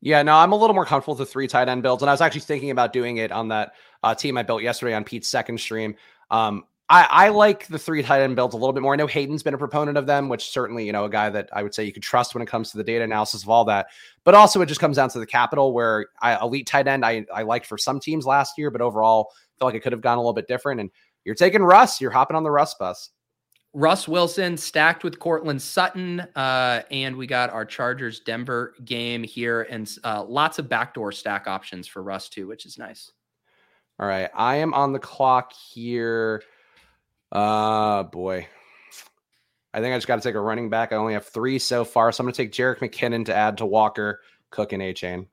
Yeah, no, I'm a little more comfortable with the three tight end builds. And I was actually thinking about doing it on that uh, team I built yesterday on Pete's second stream. Um, I, I like the three tight end builds a little bit more. I know Hayden's been a proponent of them, which certainly, you know, a guy that I would say you could trust when it comes to the data analysis of all that. But also, it just comes down to the capital where I, elite tight end I, I liked for some teams last year, but overall, I feel like it could have gone a little bit different. And you're taking Russ, you're hopping on the Russ bus. Russ Wilson stacked with Courtland Sutton. Uh, and we got our Chargers Denver game here and uh, lots of backdoor stack options for Russ, too, which is nice. All right. I am on the clock here. Uh boy. I think I just got to take a running back. I only have three so far. So I'm going to take Jerick McKinnon to add to Walker, Cook, and Achane.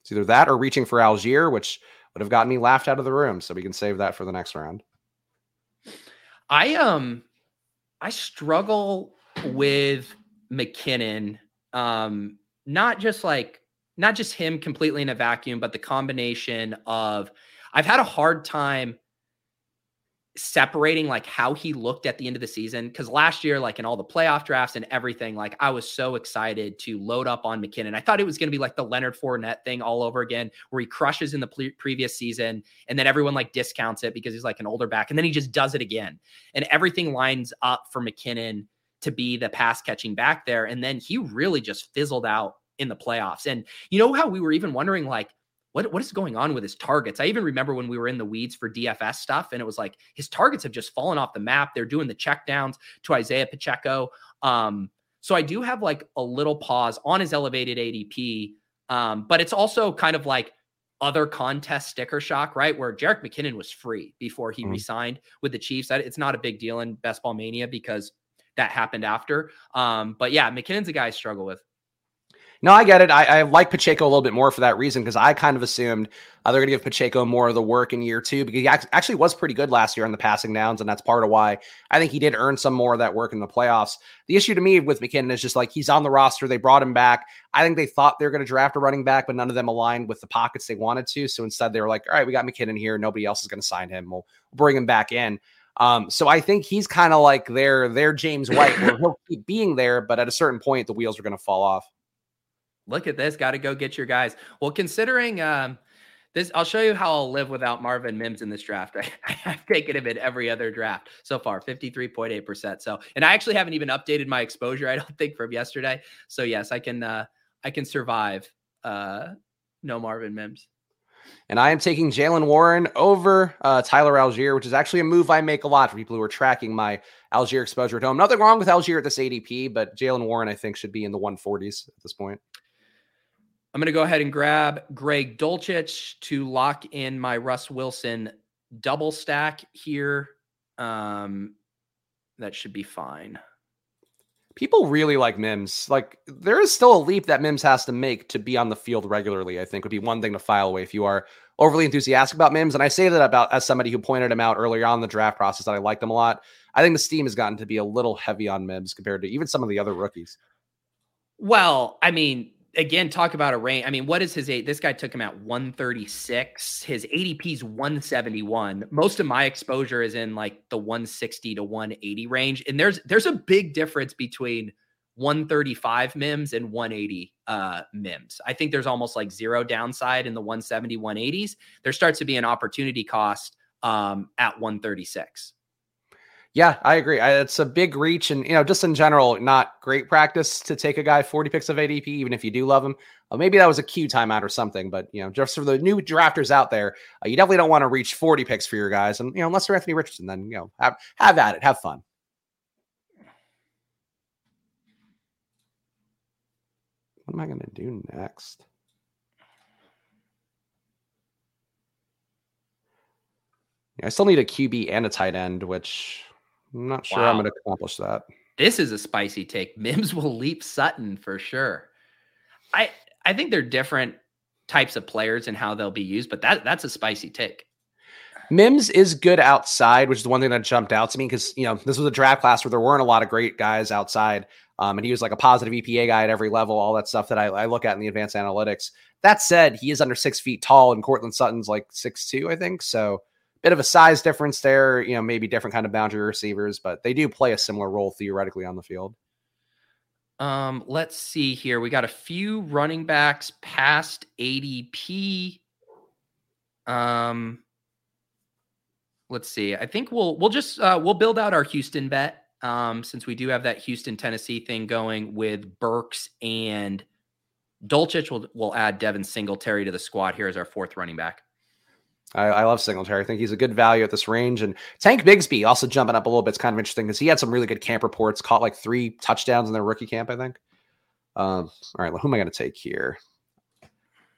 It's either that or reaching for Allgeier, which would have gotten me laughed out of the room. So we can save that for the next round. I um I struggle with McKinnon. Um, not just like not just him completely in a vacuum, but the combination of I've had a hard time separating like how he looked at the end of the season because last year like in all the playoff drafts and everything like i was so excited to load up on mckinnon. I thought it was going to be like the leonard Fournette thing all over again where he crushes in the pre- previous season and then everyone like discounts it because he's like an older back and then he just does it again. And everything lines up for mckinnon to be the pass catching back there and then he really just fizzled out in the playoffs. And you know how we were even wondering like what, what is going on with his targets? I even remember when we were in the weeds for DFS stuff, and it was like his targets have just fallen off the map. They're doing the checkdowns to Isaiah Pacheco. Um, so I do have like a little pause on his elevated ADP, um, but it's also kind of like other contest sticker shock, right? Where Jerick McKinnon was free before he mm-hmm. resigned with the Chiefs. It's not a big deal in Best Ball Mania because that happened after. Um, but yeah, McKinnon's a guy I struggle with. No, I get it. I, I like Pacheco a little bit more for that reason because I kind of assumed uh, they're going to give Pacheco more of the work in year two because he actually was pretty good last year on the passing downs, and that's part of why I think he did earn some more of that work in the playoffs. The issue to me with McKinnon is just like he's on the roster. They brought him back. I think they thought they were going to draft a running back, but none of them aligned with the pockets they wanted to. So instead, they were like, all right, we got McKinnon here. Nobody else is going to sign him. We'll bring him back in. Um, so I think he's kind of like their their James White, where he'll keep being there, but at a certain point, the wheels are going to fall off look at this. Got to go get your guys. Well, considering um, this, I'll show you how I'll live without Marvin Mims in this draft. I, I've taken him in every other draft so far, 53.8%. So, and I actually haven't even updated my exposure, I don't think, from yesterday. So, yes, I can, uh, I can survive uh, no Marvin Mims. And I am taking Jaylen Warren over uh, Tyler Allgeier, which is actually a move I make a lot for people who are tracking my Allgeier exposure at home. Nothing wrong with Allgeier at this ADP, but Jaylen Warren, I think, should be in the 140s at this point. I'm going to go ahead and grab Greg Dulcich to lock in my Russ Wilson double stack here. Um, that should be fine. People really like Mims. Like there is still a leap that Mims has to make to be on the field regularly. I think would be one thing to file away if you are overly enthusiastic about Mims. And I say that about as somebody who pointed him out earlier on the draft process that I liked him a lot. I think the steam has gotten to be a little heavy on Mims compared to even some of the other rookies. Well, I mean, again, talk about a range. I mean, what is his eight? This guy took him at 136. His ADP is 171. Most of my exposure is in like the 160 to 180 range. And there's there's a big difference between 135 mims and 180 uh mims. I think there's almost like zero downside in the 170 180s. There starts to be an opportunity cost um at 136. Yeah, I agree. I, it's a big reach, and you know, just in general, not great practice to take a guy 40 picks of ADP, even if you do love him. Uh, maybe that was a cue timeout or something, but you know, just for the new drafters out there, uh, you definitely don't want to reach 40 picks for your guys, and you know, unless they're Anthony Richardson, then you know, have have at it, have fun. What am I going to do next? I still need a QB and a tight end, which I'm not sure wow. I'm going to accomplish that. This is a spicy take. Mims will leap Sutton for sure. I I think they're different types of players and how they'll be used, but that that's a spicy take. Mims is good outside, which is the one thing that jumped out to me because you know this was a draft class where there weren't a lot of great guys outside, um, and he was like a positive EPA guy at every level, all that stuff that I, I look at in the advanced analytics. That said, he is under six feet tall, and Courtland Sutton's like six two, I think. So bit of a size difference there, you know, maybe different kind of boundary receivers, but they do play a similar role theoretically on the field. Um, let's see here. We got a few running backs past ADP. Um, let's see. I think we'll we'll just uh, we'll build out our Houston bet um, since we do have that Houston Tennessee thing going with Burks and Dulcich. We'll we'll add Devin Singletary to the squad here as our fourth running back. I, I, love Singletary. I think he's a good value at this range. And Tank Bigsby also jumping up a little bit. It's kind of interesting because he had some really good camp reports, caught like three touchdowns in their rookie camp, I think. Um, all right, who am I going to take here?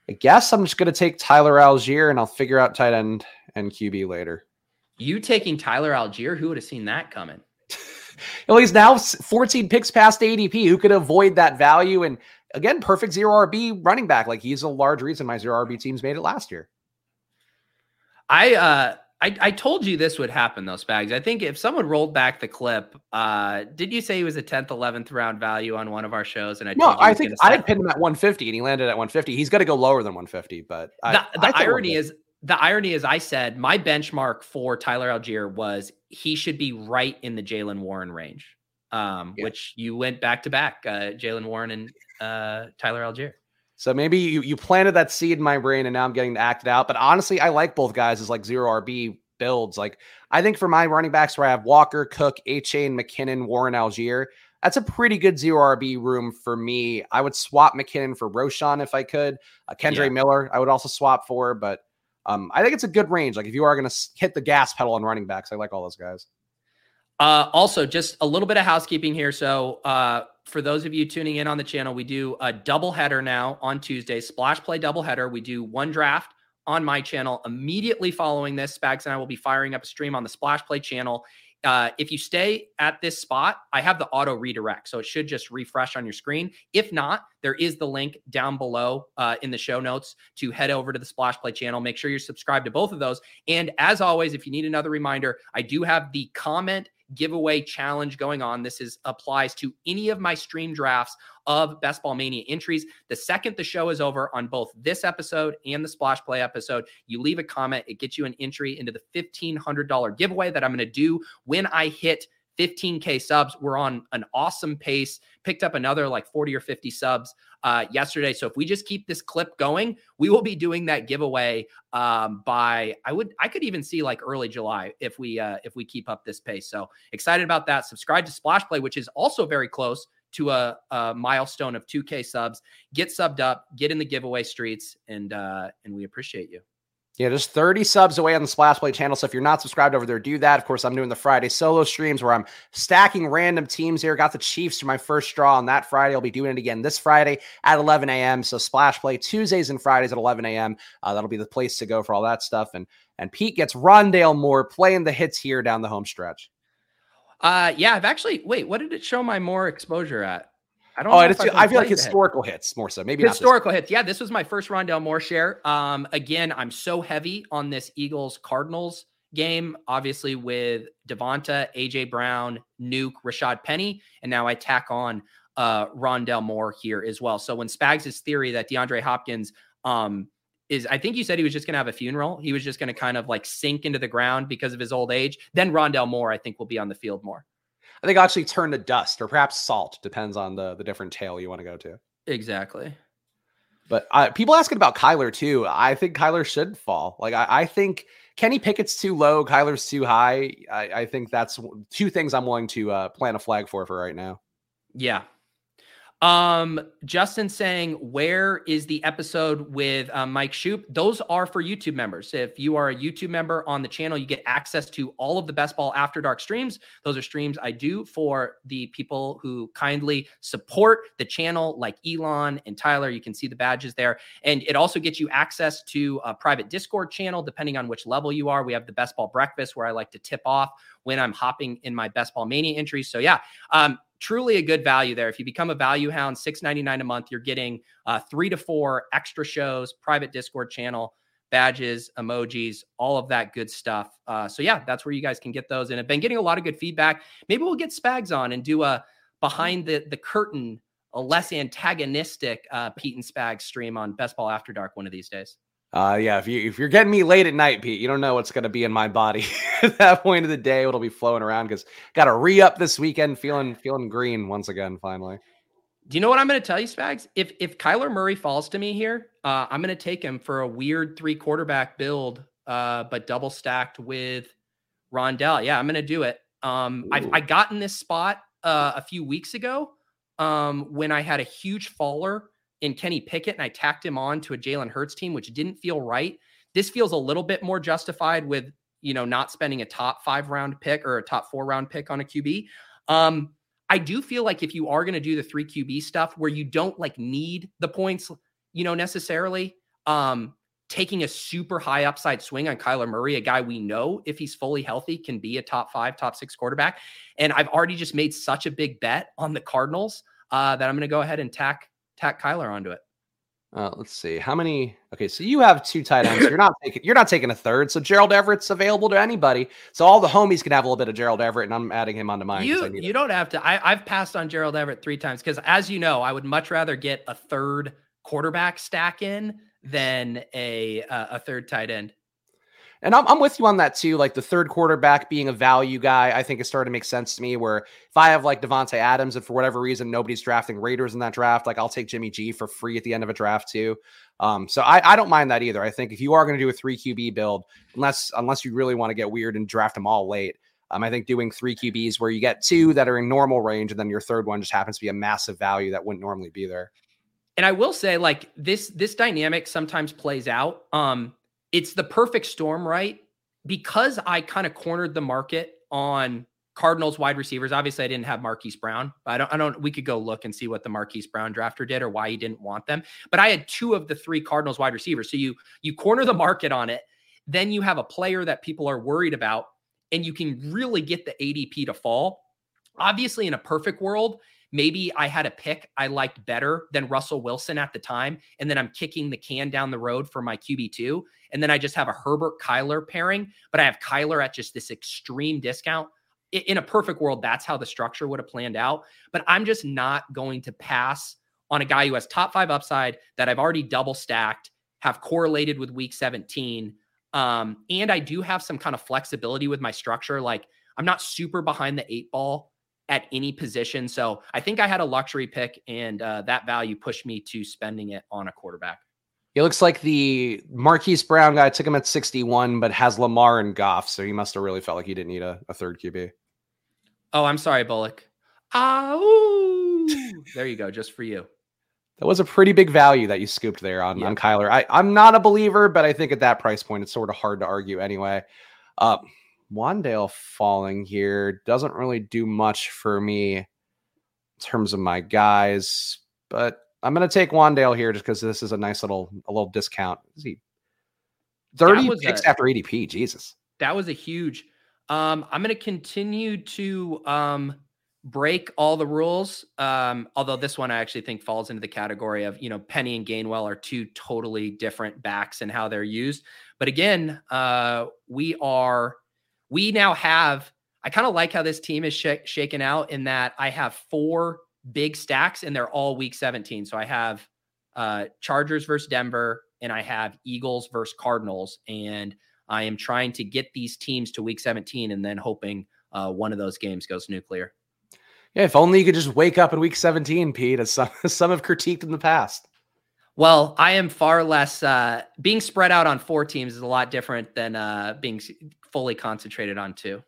I guess I'm just going to take Tyler Allgeier and I'll figure out tight end and QB later. You taking Tyler Allgeier? Who would have seen that coming? well, he's now 14 picks past ADP. Who could avoid that value? And again, perfect zero RB running back. Like he's a large reason my zero RB teams made it last year. I uh I, I told you this would happen though, Spags. I think if someone rolled back the clip, uh, did you say he was a 10th, 11th round value on one of our shows? And I no, I think I had pinned him at 150 and he landed at 150. He's got to go lower than 150, but I, the, the I irony is the irony is, I said my benchmark for Tyler Allgeier was he should be right in the Jaylen Warren range, um, yeah. which you went back to back, uh, Jaylen Warren and uh, Tyler Allgeier. So maybe you you planted that seed in my brain, and now I'm getting to act it out. But honestly, I like both guys as like zero RB builds. Like I think for my running backs, where I have Walker, Cook, Achane, McKinnon, Warren, Allgeier, that's a pretty good zero RB room for me. I would swap McKinnon for Roschon if I could. Uh, Kendre yeah. Miller, I would also swap for, but um, I think it's a good range. Like if you are going to hit the gas pedal on running backs, I like all those guys. Uh, also, just a little bit of housekeeping here. So, uh, for those of you tuning in on the channel, we do a double header now on Tuesday, splash play double header. We do one draft on my channel immediately following this. Spags and I will be firing up a stream on the splash play channel uh, if you stay at this spot, I have the auto redirect. So it should just refresh on your screen. If not, there is the link down below uh, in the show notes to head over to the Splash Play channel. Make sure you're subscribed to both of those. And as always, if you need another reminder, I do have the comment giveaway challenge going on. This is applies to any of my stream drafts of Best Ball Mania entries. The second the show is over on both this episode and the Splash Play episode, you leave a comment. It gets you an entry into the $1,500 giveaway that I'm going to do when I hit 15K subs. We're on an awesome pace. Picked up another like 40 or 50 subs uh, yesterday. So if we just keep this clip going, we will be doing that giveaway um, by I would I could even see like early July if we uh, if we keep up this pace. So excited about that. Subscribe to Splash Play, which is also very close to a, a milestone of 2K subs. Get subbed up, get in the giveaway streets, and uh, and we appreciate you. Yeah, just 30 subs away on the Splash Play channel. So if you're not subscribed over there, do that. Of course, I'm doing the Friday solo streams where I'm stacking random teams here. Got the Chiefs for my first draw on that Friday. I'll be doing it again this Friday at 11 a.m. So Splash Play Tuesdays and Fridays at 11 a.m. Uh, that'll be the place to go for all that stuff. And and Pete gets Rondale Moore playing the hits here down the home stretch. Uh, yeah, I've actually wait. What did it show my Moore exposure at? I don't. Oh, I, I feel like historical hits more so. Maybe historical hits. Yeah, this was my first Rondale Moore share. Um, again, I'm so heavy on this Eagles Cardinals game, obviously with Devonta, AJ Brown, Nuke, Rashad Penny, and now I tack on uh Rondale Moore here as well. So when Spags' theory that DeAndre Hopkins um is I think you said he was just going to have a funeral. He was just going to kind of like sink into the ground because of his old age. Then Rondale Moore, I think, will be on the field more. I think actually turn to dust or perhaps salt. Depends on the the different tail you want to go to. Exactly. But uh, people asking about Kyler too. I think Kyler should fall. Like I, I think Kenny Pickett's too low, Kyler's too high. I, I think that's two things I'm willing to uh, plant a flag for for right now. Yeah, um, Justin saying, where is the episode with uh, Mike Shoop? Those are for YouTube members. If you are a YouTube member on the channel, you get access to all of the Best Ball After Dark streams. Those are streams I do for the people who kindly support the channel, like Elon and Tyler. You can see the badges there. And it also gets you access to a private Discord channel, depending on which level you are. We have the Best Ball Breakfast, where I like to tip off when I'm hopping in my Best Ball Mania entries. So, yeah, um, truly a good value there. If you become a value hound, six ninety nine a month, you're getting uh, three to four extra shows, private Discord channel, badges, emojis, all of that good stuff. Uh, so yeah, that's where you guys can get those. And I've been getting a lot of good feedback. Maybe we'll get Spags on and do a behind the the curtain, a less antagonistic uh, Pete and Spags stream on Best Ball After Dark one of these days. Uh, yeah, if you if you're getting me late at night, Pete, you don't know what's gonna be in my body at that point of the day. It'll be flowing around because got to re up this weekend, feeling feeling green once again. Finally. Do you know what I'm going to tell you, Spags? If if Kyler Murray falls to me here, uh, I'm going to take him for a weird three quarterback build, uh, but double stacked with Rondale. Yeah, I'm going to do it. Um, I I got in this spot uh, a few weeks ago um, when I had a huge faller in Kenny Pickett and I tacked him on to a Jalen Hurts team, which didn't feel right. This feels a little bit more justified with, you know, not spending a top five round pick or a top four round pick on a QB. Um, I do feel like if you are going to do the three QB stuff where you don't like need the points, you know, necessarily, um, taking a super high upside swing on Kyler Murray, a guy we know if he's fully healthy can be a top five, top six quarterback. And I've already just made such a big bet on the Cardinals uh, that I'm going to go ahead and tack tack Kyler onto it. Uh, let's see how many. Okay, so you have two tight ends. You're not taking. You're not taking a third. So Gerald Everett's available to anybody. So all the homies can have a little bit of Gerald Everett, and I'm adding him onto mine. You you don't have to. I, I've passed on Gerald Everett three times because, as you know, I would much rather get a third quarterback stack in than a uh, a third tight end. And I'm, I'm with you on that too. Like the third quarterback being a value guy, I think is starting to make sense to me. Where if I have like Davante Adams and for whatever reason nobody's drafting Raiders in that draft, like I'll take Jimmy G for free at the end of a draft too. Um, so I, I don't mind that either. I think if you are going to do a three QB build, unless unless you really want to get weird and draft them all late, um, I think doing three QBs where you get two that are in normal range and then your third one just happens to be a massive value that wouldn't normally be there. And I will say, like this this dynamic sometimes plays out. Um, it's the perfect storm, right? Because I kind of cornered the market on Cardinals wide receivers. Obviously, I didn't have Marquise Brown. I don't. I don't. We could go look and see what the Marquise Brown drafter did or why he didn't want them. But I had two of the three Cardinals wide receivers. So you you corner the market on it. Then you have a player that people are worried about, and you can really get the ADP to fall. Obviously, in a perfect world, maybe I had a pick I liked better than Russell Wilson at the time, and then I'm kicking the can down the road for my QB2. And then I just have a Herbert Kyler pairing, but I have Kyler at just this extreme discount. In a perfect world, that's how the structure would have planned out. But I'm just not going to pass on a guy who has top five upside that I've already double stacked, have correlated with week 17. Um, and I do have some kind of flexibility with my structure. Like I'm not super behind the eight ball at any position. So I think I had a luxury pick, and uh, that value pushed me to spending it on a quarterback. It looks like the Marquise Brown guy took him at 61, but has Lamar and Goff. So he must have really felt like he didn't need a, a third QB. Oh, I'm sorry, Bullock. Ah, there you go, just for you. That was a pretty big value that you scooped there on, yeah. on Kyler. I, I'm not a believer, but I think at that price point, it's sort of hard to argue anyway. Uh, Wan'Dale falling here doesn't really do much for me in terms of my guys, but I'm going to take Wan'Dale here just because this is a nice little a little discount. Is he 30 picks a, after ADP? Jesus, that was a huge. Um, I'm going to continue to um, break all the rules. Um, although this one I actually think falls into the category of you know Penny and Gainwell are two totally different backs and how they're used. But again, uh, we are we now have. I kind of like how this team is sh- shaken out in that I have four big stacks and they're all week 17. So I have uh, Chargers versus Denver and I have Eagles versus Cardinals. And I am trying to get these teams to week 17 and then hoping uh, one of those games goes nuclear. Yeah, if only you could just wake up in week 17, Pete, as some, as some have critiqued in the past. Well, I am far less uh, being spread out on four teams is a lot different than uh, being fully concentrated on two.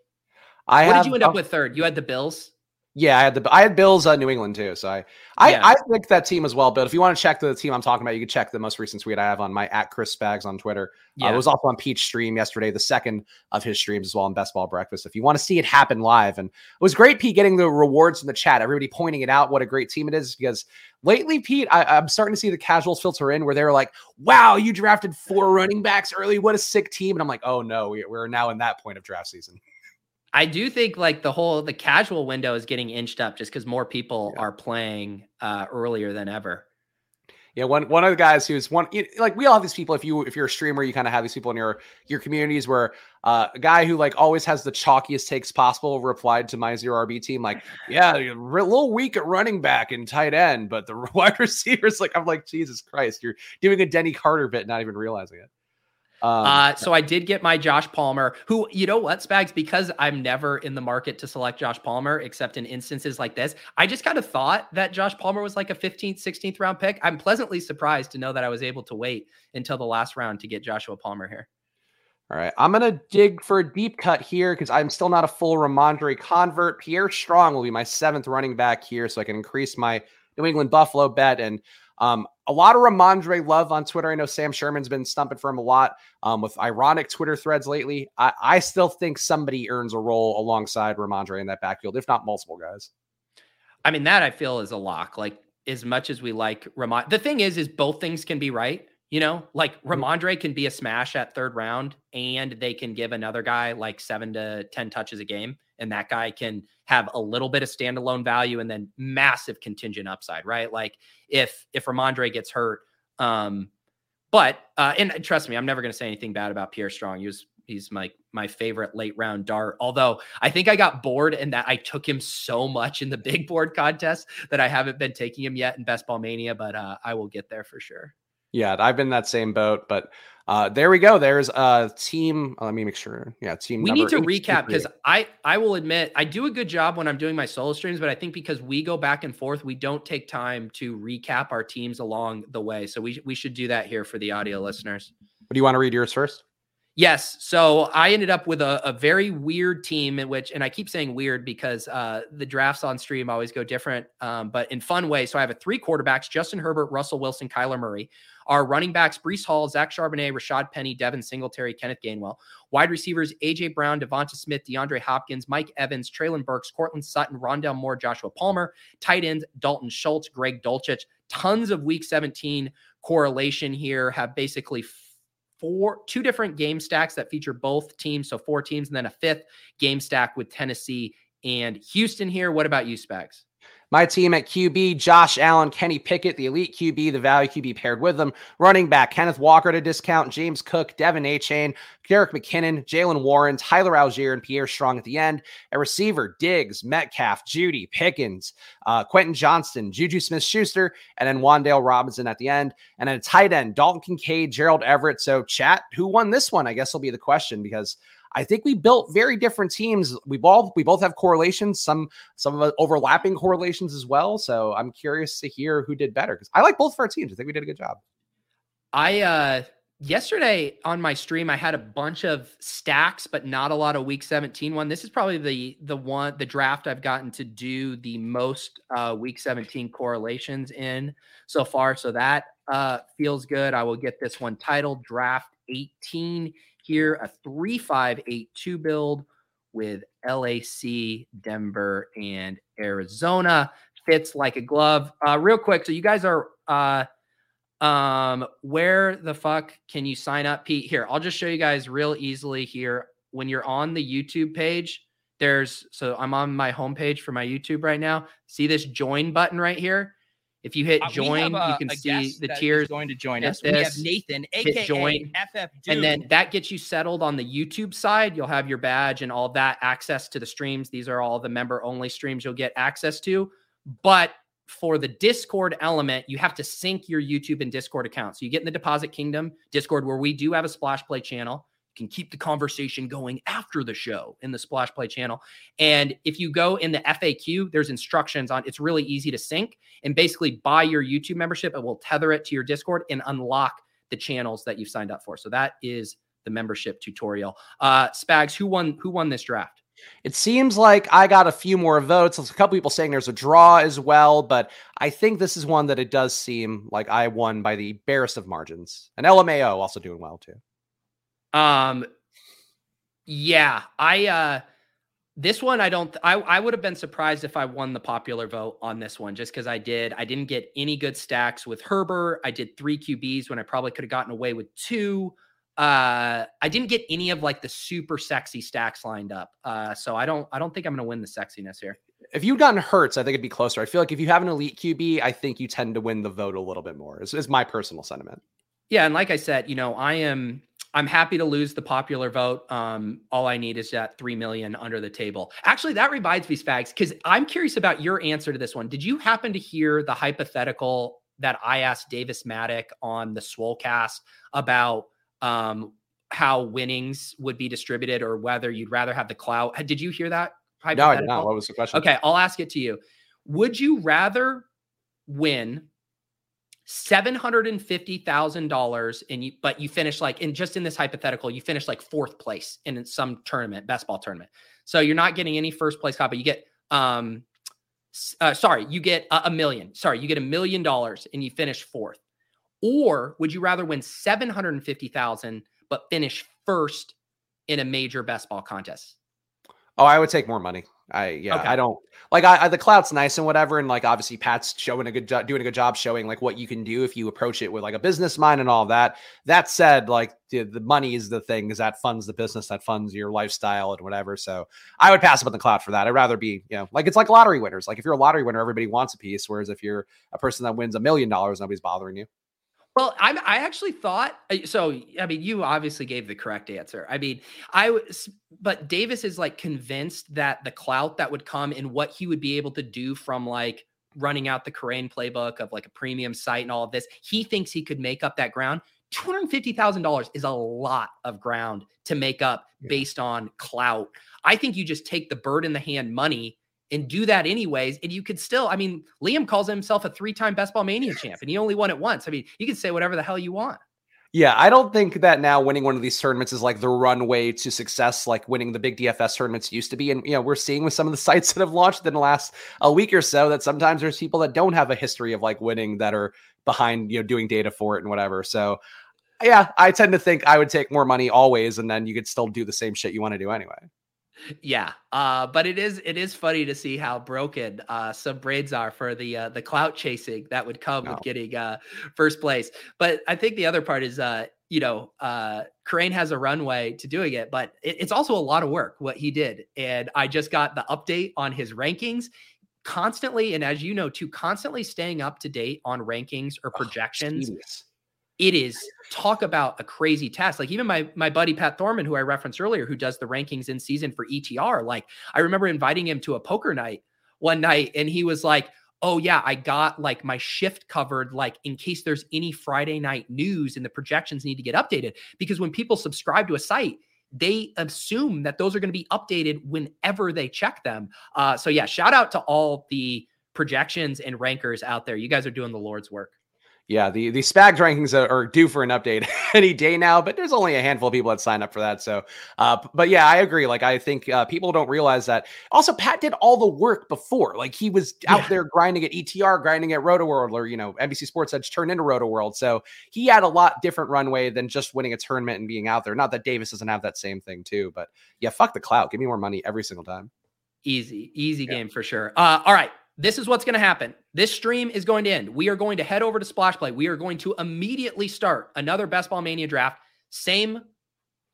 I what have, did you end up with third? You had the Bills. Yeah, I had the I had Bills uh, New England too. So I I, yeah. I think that team as well But If you want to check the team I'm talking about, you can check the most recent tweet I have on my at Chris Spags on Twitter. Yeah. Uh, it was also on Pete's stream yesterday, the second of his streams as well on Best Ball Breakfast. If you want to see it happen live, and it was great, Pete, getting the rewards from the chat. Everybody pointing it out what a great team it is because lately, Pete, I, am starting to see the casuals filter in where they're like, "Wow, you drafted four running backs early. What a sick team!" And I'm like, "Oh no, we, we're now in that point of draft season." I do think like the whole the casual window is getting inched up just because more people yeah. are playing uh, earlier than ever. Yeah, one one of the guys who's one like we all have these people. If you if you're a streamer, you kind of have these people in your your communities where uh, a guy who like always has the chalkiest takes possible replied to my zero RB team like, yeah, a little weak at running back and tight end, but the wide receivers like I'm like Jesus Christ, you're doing a Denny Carter bit, not even realizing it. Um, uh, so I did get my Josh Palmer, who, you know what, Spags, because I'm never in the market to select Josh Palmer, except in instances like this, I just kind of thought that Josh Palmer was like a 15th, 16th round pick. I'm pleasantly surprised to know that I was able to wait until the last round to get Joshua Palmer here. All right. I'm to dig for a deep cut here because I'm still not a full Rhamondre convert. Pierre Strong will be my seventh running back here, so I can increase my New England Buffalo bet. And um, a lot of Rhamondre love on Twitter. I know Sam Sherman's been stumping for him a lot um, with ironic Twitter threads lately. I, I still think somebody earns a role alongside Rhamondre in that backfield, if not multiple guys. I mean, that I feel is a lock. Like as much as we like Ramon, the thing is, is both things can be right. You know, like mm-hmm. Can be a smash at third round, and they can give another guy like seven to ten touches a game, and that guy can have a little bit of standalone value and then massive contingent upside, right? Like if if Rhamondre gets hurt, um, but uh, and trust me, I'm never going to say anything bad about Pierre Strong. He was he's my my favorite late round dart. Although I think I got bored in that I took him so much in the big board contest that I haven't been taking him yet in Best Ball Mania, but uh, I will get there for sure. Yeah, I've been that same boat, but Uh, there we go. There's a team. Uh, let me make sure. Yeah, team. We need to recap because I I will admit I do a good job when I'm doing my solo streams, but I think because we go back and forth, we don't take time to recap our teams along the way. So we we should do that here for the audio listeners. But do you want to read yours first? Yes. So I ended up with a, a, very weird team in which, and I keep saying weird because uh, the drafts on stream always go different, um, but in fun ways. So I have a three quarterbacks Justin Herbert, Russell Wilson, Kyler Murray. Our running backs, Breece Hall, Zach Charbonnet, Rashad Penny, Devin Singletary, Kenneth Gainwell. Wide receivers, AJ Brown, Devonta Smith, DeAndre Hopkins, Mike Evans, Treylon Burks, Courtland Sutton, Rondale Moore, Joshua Palmer. Tight ends, Dalton Schultz, Greg Dulcich. Tons of week 17 correlation here, have basically four two different game stacks that feature both teams so four teams and then a fifth game stack with tennessee and houston here. What about you spags my team at QB, Josh Allen, Kenny Pickett, the elite QB, the value QB paired with them. Running back, Kenneth Walker a discount, James Cook, De'Von Achane, Jerick McKinnon, Jaylen Warren, Tyler Allgeier, and Pierre Strong at the end. A receiver, Diggs, Metcalf, Jeudy, Pickens, uh, Quentin Johnston, Juju Smith Schuster, and then Wan'Dale Robinson at the end. And then a tight end, Dalton Kincaid, Gerald Everett. So, chat, who won this one? I guess will be the question because I think we built very different teams. We both we both have correlations, some some of overlapping correlations as well. So I'm curious to hear who did better because I like both of our teams. I think we did a good job. I uh yesterday on my stream I had a bunch of stacks but not a lot of week 17 one. This is probably the the one the draft I've gotten to do the most uh week 17 correlations in so far so that uh feels good. I will get this one titled draft 18 here a 3582 build with LAC, Denver, and Arizona. Fits like a glove. Uh, real quick, so you guys are uh, um, where the fuck can you sign up, Pete? Here, I'll just show you guys real easily here. When you're on the YouTube page, there's so I'm on my homepage for my YouTube right now. See this join button right here? If you hit uh, join, a, you can see the tiers going to join us. This, we have Nathan, aka join, FF Doom. and then that gets you settled on the YouTube side. You'll have your badge and all that access to the streams. These are all the member only streams you'll get access to. But for the Discord element, you have to sync your YouTube and Discord account. So you get in the Deposit Kingdom Discord, where we do have a Splash Play channel can keep the conversation going after the show in the Splash Play channel. And if you go in the FAQ, there's instructions on it's really easy to sync and basically buy your YouTube membership. It will tether it to your Discord and unlock the channels that you've signed up for. So that is the membership tutorial. Uh Spags, who won who won this draft? It seems like I got a few more votes. There's a couple people saying there's a draw as well, but I think this is one that it does seem like I won by the barest of margins. And LMAO also doing well too. Um, yeah, I uh, this one I don't. I I would have been surprised if I won the popular vote on this one, just because I did. I didn't get any good stacks with Herbert. I did three QBs when I probably could have gotten away with two. Uh, I didn't get any of like the super sexy stacks lined up. Uh, so I don't. I don't think I'm going to win the sexiness here. If you'd gotten Hurts, I think it'd be closer. I feel like if you have an elite QB, I think you tend to win the vote a little bit more. Is, is my personal sentiment. Yeah, and like I said, you know, I am I'm happy to lose the popular vote. Um, all I need is that three million under the table. Actually, that reminds me, Spags, because I'm curious about your answer to this one. Did you happen to hear the hypothetical that I asked Davis Mattek on the Swolecast about um, how winnings would be distributed or whether you'd rather have the clout? Did you hear that? No, I did not. What was the question? Okay, I'll ask it to you. Would you rather win seven hundred and fifty thousand dollars, and you but you finish like in just in this hypothetical, you finish like fourth place in some tournament, best ball tournament. So you're not getting any first place copy. You get um, uh, sorry, you get a, a million. Sorry, you get a million dollars and you finish fourth. Or would you rather win seven hundred and fifty thousand but finish first in a major best ball contest? Oh, I would take more money. I yeah, okay. I don't like I, I, the clout's nice and whatever, and like obviously Pat's showing a good job, doing a good job showing like what you can do if you approach it with like a business mind and all that. That said, like the, the money is the thing, because that funds the business, that funds your lifestyle and whatever. So I would pass up on the clout for that. I'd rather be you know like it's like lottery winners. Like if you're a lottery winner, everybody wants a piece, whereas if you're a person that wins a million dollars, nobody's bothering you. Well, I I actually thought uh, so. I mean, you obviously gave the correct answer. I mean, I was, but Davis is like convinced that the clout that would come and what he would be able to do from like running out the Kerrane playbook of like a premium site and all of this, he thinks he could make up that ground. $250,000 is a lot of ground to make up yeah. based on clout. I think you just take the bird in the hand money and do that anyways. And you could still, I mean, Liam calls himself a three time Best Ball Mania champ and he only won it once. I mean, you can say whatever the hell you want. Yeah, I don't think that now winning one of these tournaments is like the runway to success, like winning the big DFS tournaments used to be. And you know, we're seeing with some of the sites that have launched in the last a week or so that sometimes there's people that don't have a history of like winning that are behind, you know, doing data for it and whatever. So yeah, I tend to think I would take more money always, and then you could still do the same shit you want to do anyway. Yeah, uh, but it is it is funny to see how broken uh, some braids are for the uh, the clout chasing that would come no. with getting uh, first place. But I think the other part is, uh, you know, uh, Kerrane has a runway to doing it, but it, it's also a lot of work what he did. And I just got the update on his rankings constantly, and as you know, too, constantly staying up to date on rankings or projections. Oh, it is talk about a crazy task. Like even my my buddy Pat Thorman, who I referenced earlier, who does the rankings in season for ETR. Like I remember inviting him to a poker night one night, and he was like, "Oh yeah, I got like my shift covered, like in case there's any Friday night news and the projections need to get updated." Because when people subscribe to a site, they assume that those are going to be updated whenever they check them. Uh, so yeah, shout out to all the projections and rankers out there. You guys are doing the Lord's work. Yeah, the the Spags rankings are due for an update any day now, but there's only a handful of people that sign up for that. So, uh, but yeah, I agree. Like, I think uh, people don't realize that. Also, Pat did all the work before. Like, he was out yeah. there grinding at ETR, grinding at Rotoworld, or you know, NBC Sports Edge turned into Rotoworld. So he had a lot different runway than just winning a tournament and being out there. Not that Davis doesn't have that same thing too, but yeah, fuck the clout. Give me more money every single time. Easy, easy yeah. game for sure. Uh, all right, this is what's going to happen. This stream is going to end. We are going to head over to Splash Play. We are going to immediately start another Best Ball Mania draft. Same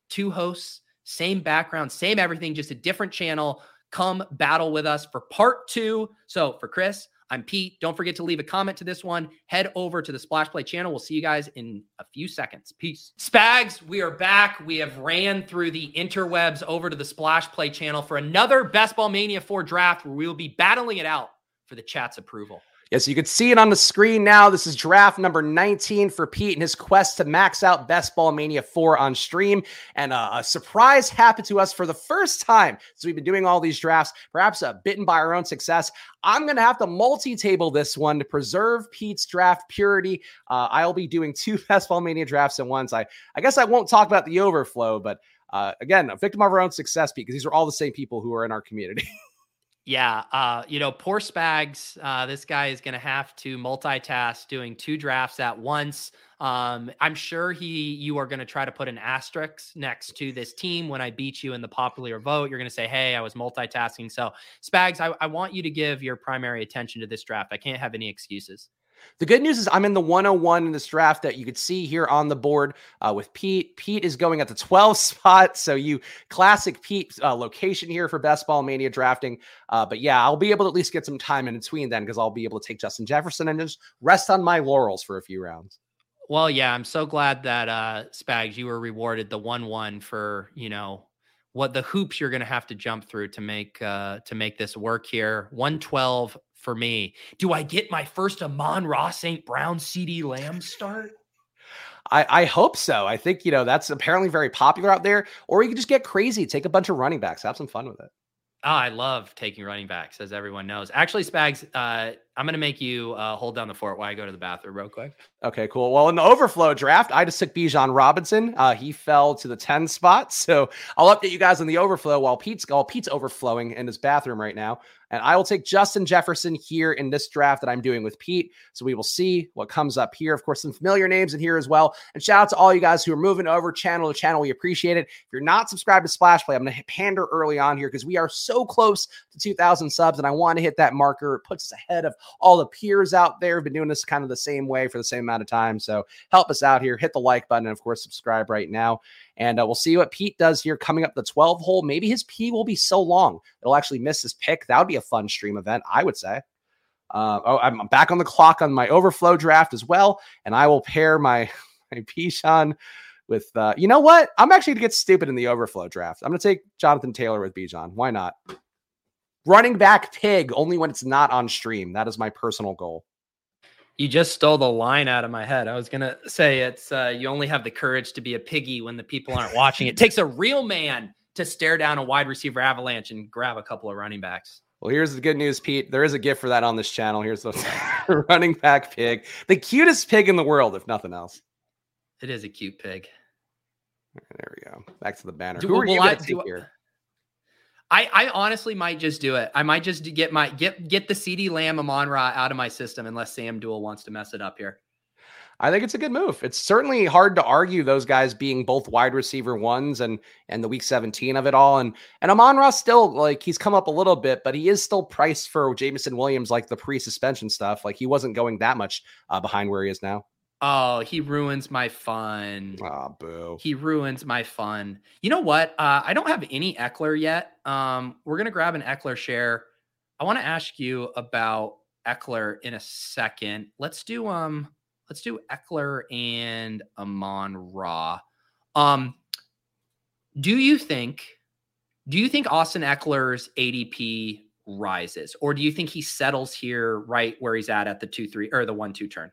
two hosts, same background, same everything, just a different channel. Come battle with us for part two. So for Chris, I'm Pete. Don't forget to leave a comment to this one. Head over to the Splash Play channel. We'll see you guys in a few seconds. Peace. Spags, we are back. We have ran through the interwebs over to the Splash Play channel for another Best Ball Mania 4 draft where we will be battling it out for the chat's approval. Yes, you can see it on the screen now. This is draft number 19 for Pete and his quest to max out Best Ball Mania 4 on stream. And uh, a surprise happened to us for the first time. So we've been doing all these drafts, perhaps uh, bitten by our own success. I'm going to have to multi table this one to preserve Pete's draft purity. Uh, I'll be doing two Best Ball Mania drafts at once. I, I guess I won't talk about the overflow, but uh, again, a victim of our own success because these are all the same people who are in our community. Yeah, uh, you know, poor Spags. Uh, this guy is going to have to multitask, doing two drafts at once. Um, I'm sure he, you are going to try to put an asterisk next to this team when I beat you in the popular vote. You're going to say, "Hey, I was multitasking." So, Spags, I, I want you to give your primary attention to this draft. I can't have any excuses. The good news is I'm in the 101 in this draft that you could see here on the board uh, with Pete. Pete is going at the 12 spot. So you classic Pete uh, location here for Best Ball Mania drafting. Uh, but yeah, I'll be able to at least get some time in between then because I'll be able to take Justin Jefferson and just rest on my laurels for a few rounds. Well, yeah, I'm so glad that uh Spags, you were rewarded the one one for, you know, what the hoops you're going to have to jump through to make uh to make this work here. 112 for me. Do I get my first Amon Ra St. Brown CeeDee Lamb start? I, I hope so. I think, you know, that's apparently very popular out there. Or you can just get crazy, take a bunch of running backs, have some fun with it. Oh, I love taking running backs, as everyone knows. Actually, Spags, uh, I'm going to make you uh, hold down the fort while I go to the bathroom real quick. Okay, cool. Well, in the overflow draft, I just took Bijan Robinson. Uh, he fell to the 10 spot. So I'll update you guys on the overflow while Pete's, while Pete's overflowing in his bathroom right now. And I will take Justin Jefferson here in this draft that I'm doing with Pete. So we will see what comes up here. Of course, some familiar names in here as well. And shout out to all you guys who are moving over channel to channel. We appreciate it. If you're not subscribed to Splash Play, I'm going to pander early on here because we are so close to 2,000 subs and I want to hit that marker. It puts us ahead of all the peers out there. have been doing this kind of the same way for the same amount of time. So help us out here. Hit the like button and, of course, subscribe right now. And uh, we'll see what Pete does here coming up the 12 hole. Maybe his P will be so long it'll actually miss his pick. That would be a fun stream event, I would say. Uh, oh, I'm back on the clock on my overflow draft as well, and I will pair my my Bijan with. Uh, you know what? I'm actually gonna get stupid in the overflow draft. I'm gonna take Jonathan Taylor with Bijan. Why not? Running back pig only when it's not on stream. That is my personal goal. You just stole the line out of my head. I was gonna say it's uh, you only have the courage to be a piggy when the people aren't watching. It takes a real man to stare down a wide receiver avalanche and grab a couple of running backs. Well, here's the good news, Pete. There is a gift for that on this channel. Here's the running back pig, the cutest pig in the world, if nothing else. It is a cute pig. There we go. Back to the banner. Do, Who are you going to take here? I, I honestly might just do it. I might just get my get get the CeeDee Lamb Amon Ra out of my system unless Sam Duel wants to mess it up here. I think it's a good move. It's certainly hard to argue those guys being both wide receiver ones and and the week 17 of it all. And and Amon Ra still like he's come up a little bit, but he is still priced for Jameson Williams like the pre-suspension stuff. Like he wasn't going that much uh, behind where he is now. Oh, he ruins my fun. Ah, oh, boo. He ruins my fun. You know what? Uh, I don't have any Ekeler yet. Um, we're gonna grab an Ekeler share. I want to ask you about Ekeler in a second. Let's do um, let's do Ekeler and Amon Ra. Um, do you think? Do you think Austin Ekeler's ADP rises, or do you think he settles here right where he's at at the two three or the one two turn?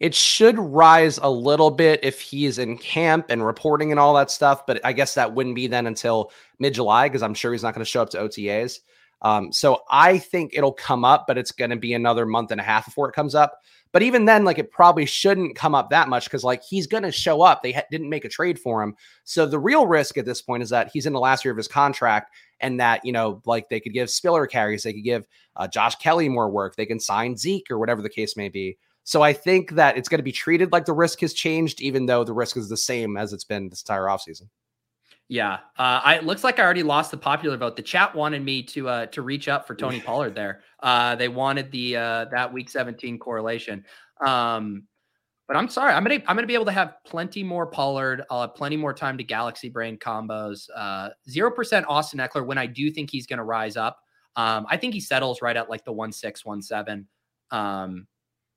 It should rise a little bit if he's in camp and reporting and all that stuff, but I guess that wouldn't be then until mid July because I'm sure he's not going to show up to OTAs. Um, so I think it'll come up, but it's going to be another month and a half before it comes up. But even then, like it probably shouldn't come up that much because like he's going to show up. They ha- didn't make a trade for him, so the real risk at this point is that he's in the last year of his contract, and that you know like they could give Spiller carries, they could give uh, Josh Kelley more work, they can sign Zeke or whatever the case may be. So I think that it's going to be treated like the risk has changed, even though the risk is the same as it's been this entire offseason. Yeah, uh, I, it looks like I already lost the popular vote. The chat wanted me to uh, to reach up for Tony Pollard. There, uh, they wanted the uh, that week 17 correlation. Um, but I'm sorry, I'm gonna I'm gonna be able to have plenty more Pollard. I'll have plenty more time to Galaxy Brain combos. Uh, zero percent Austin Ekeler when I do think he's gonna rise up. Um, I think he settles right at like the one six one seven. Um,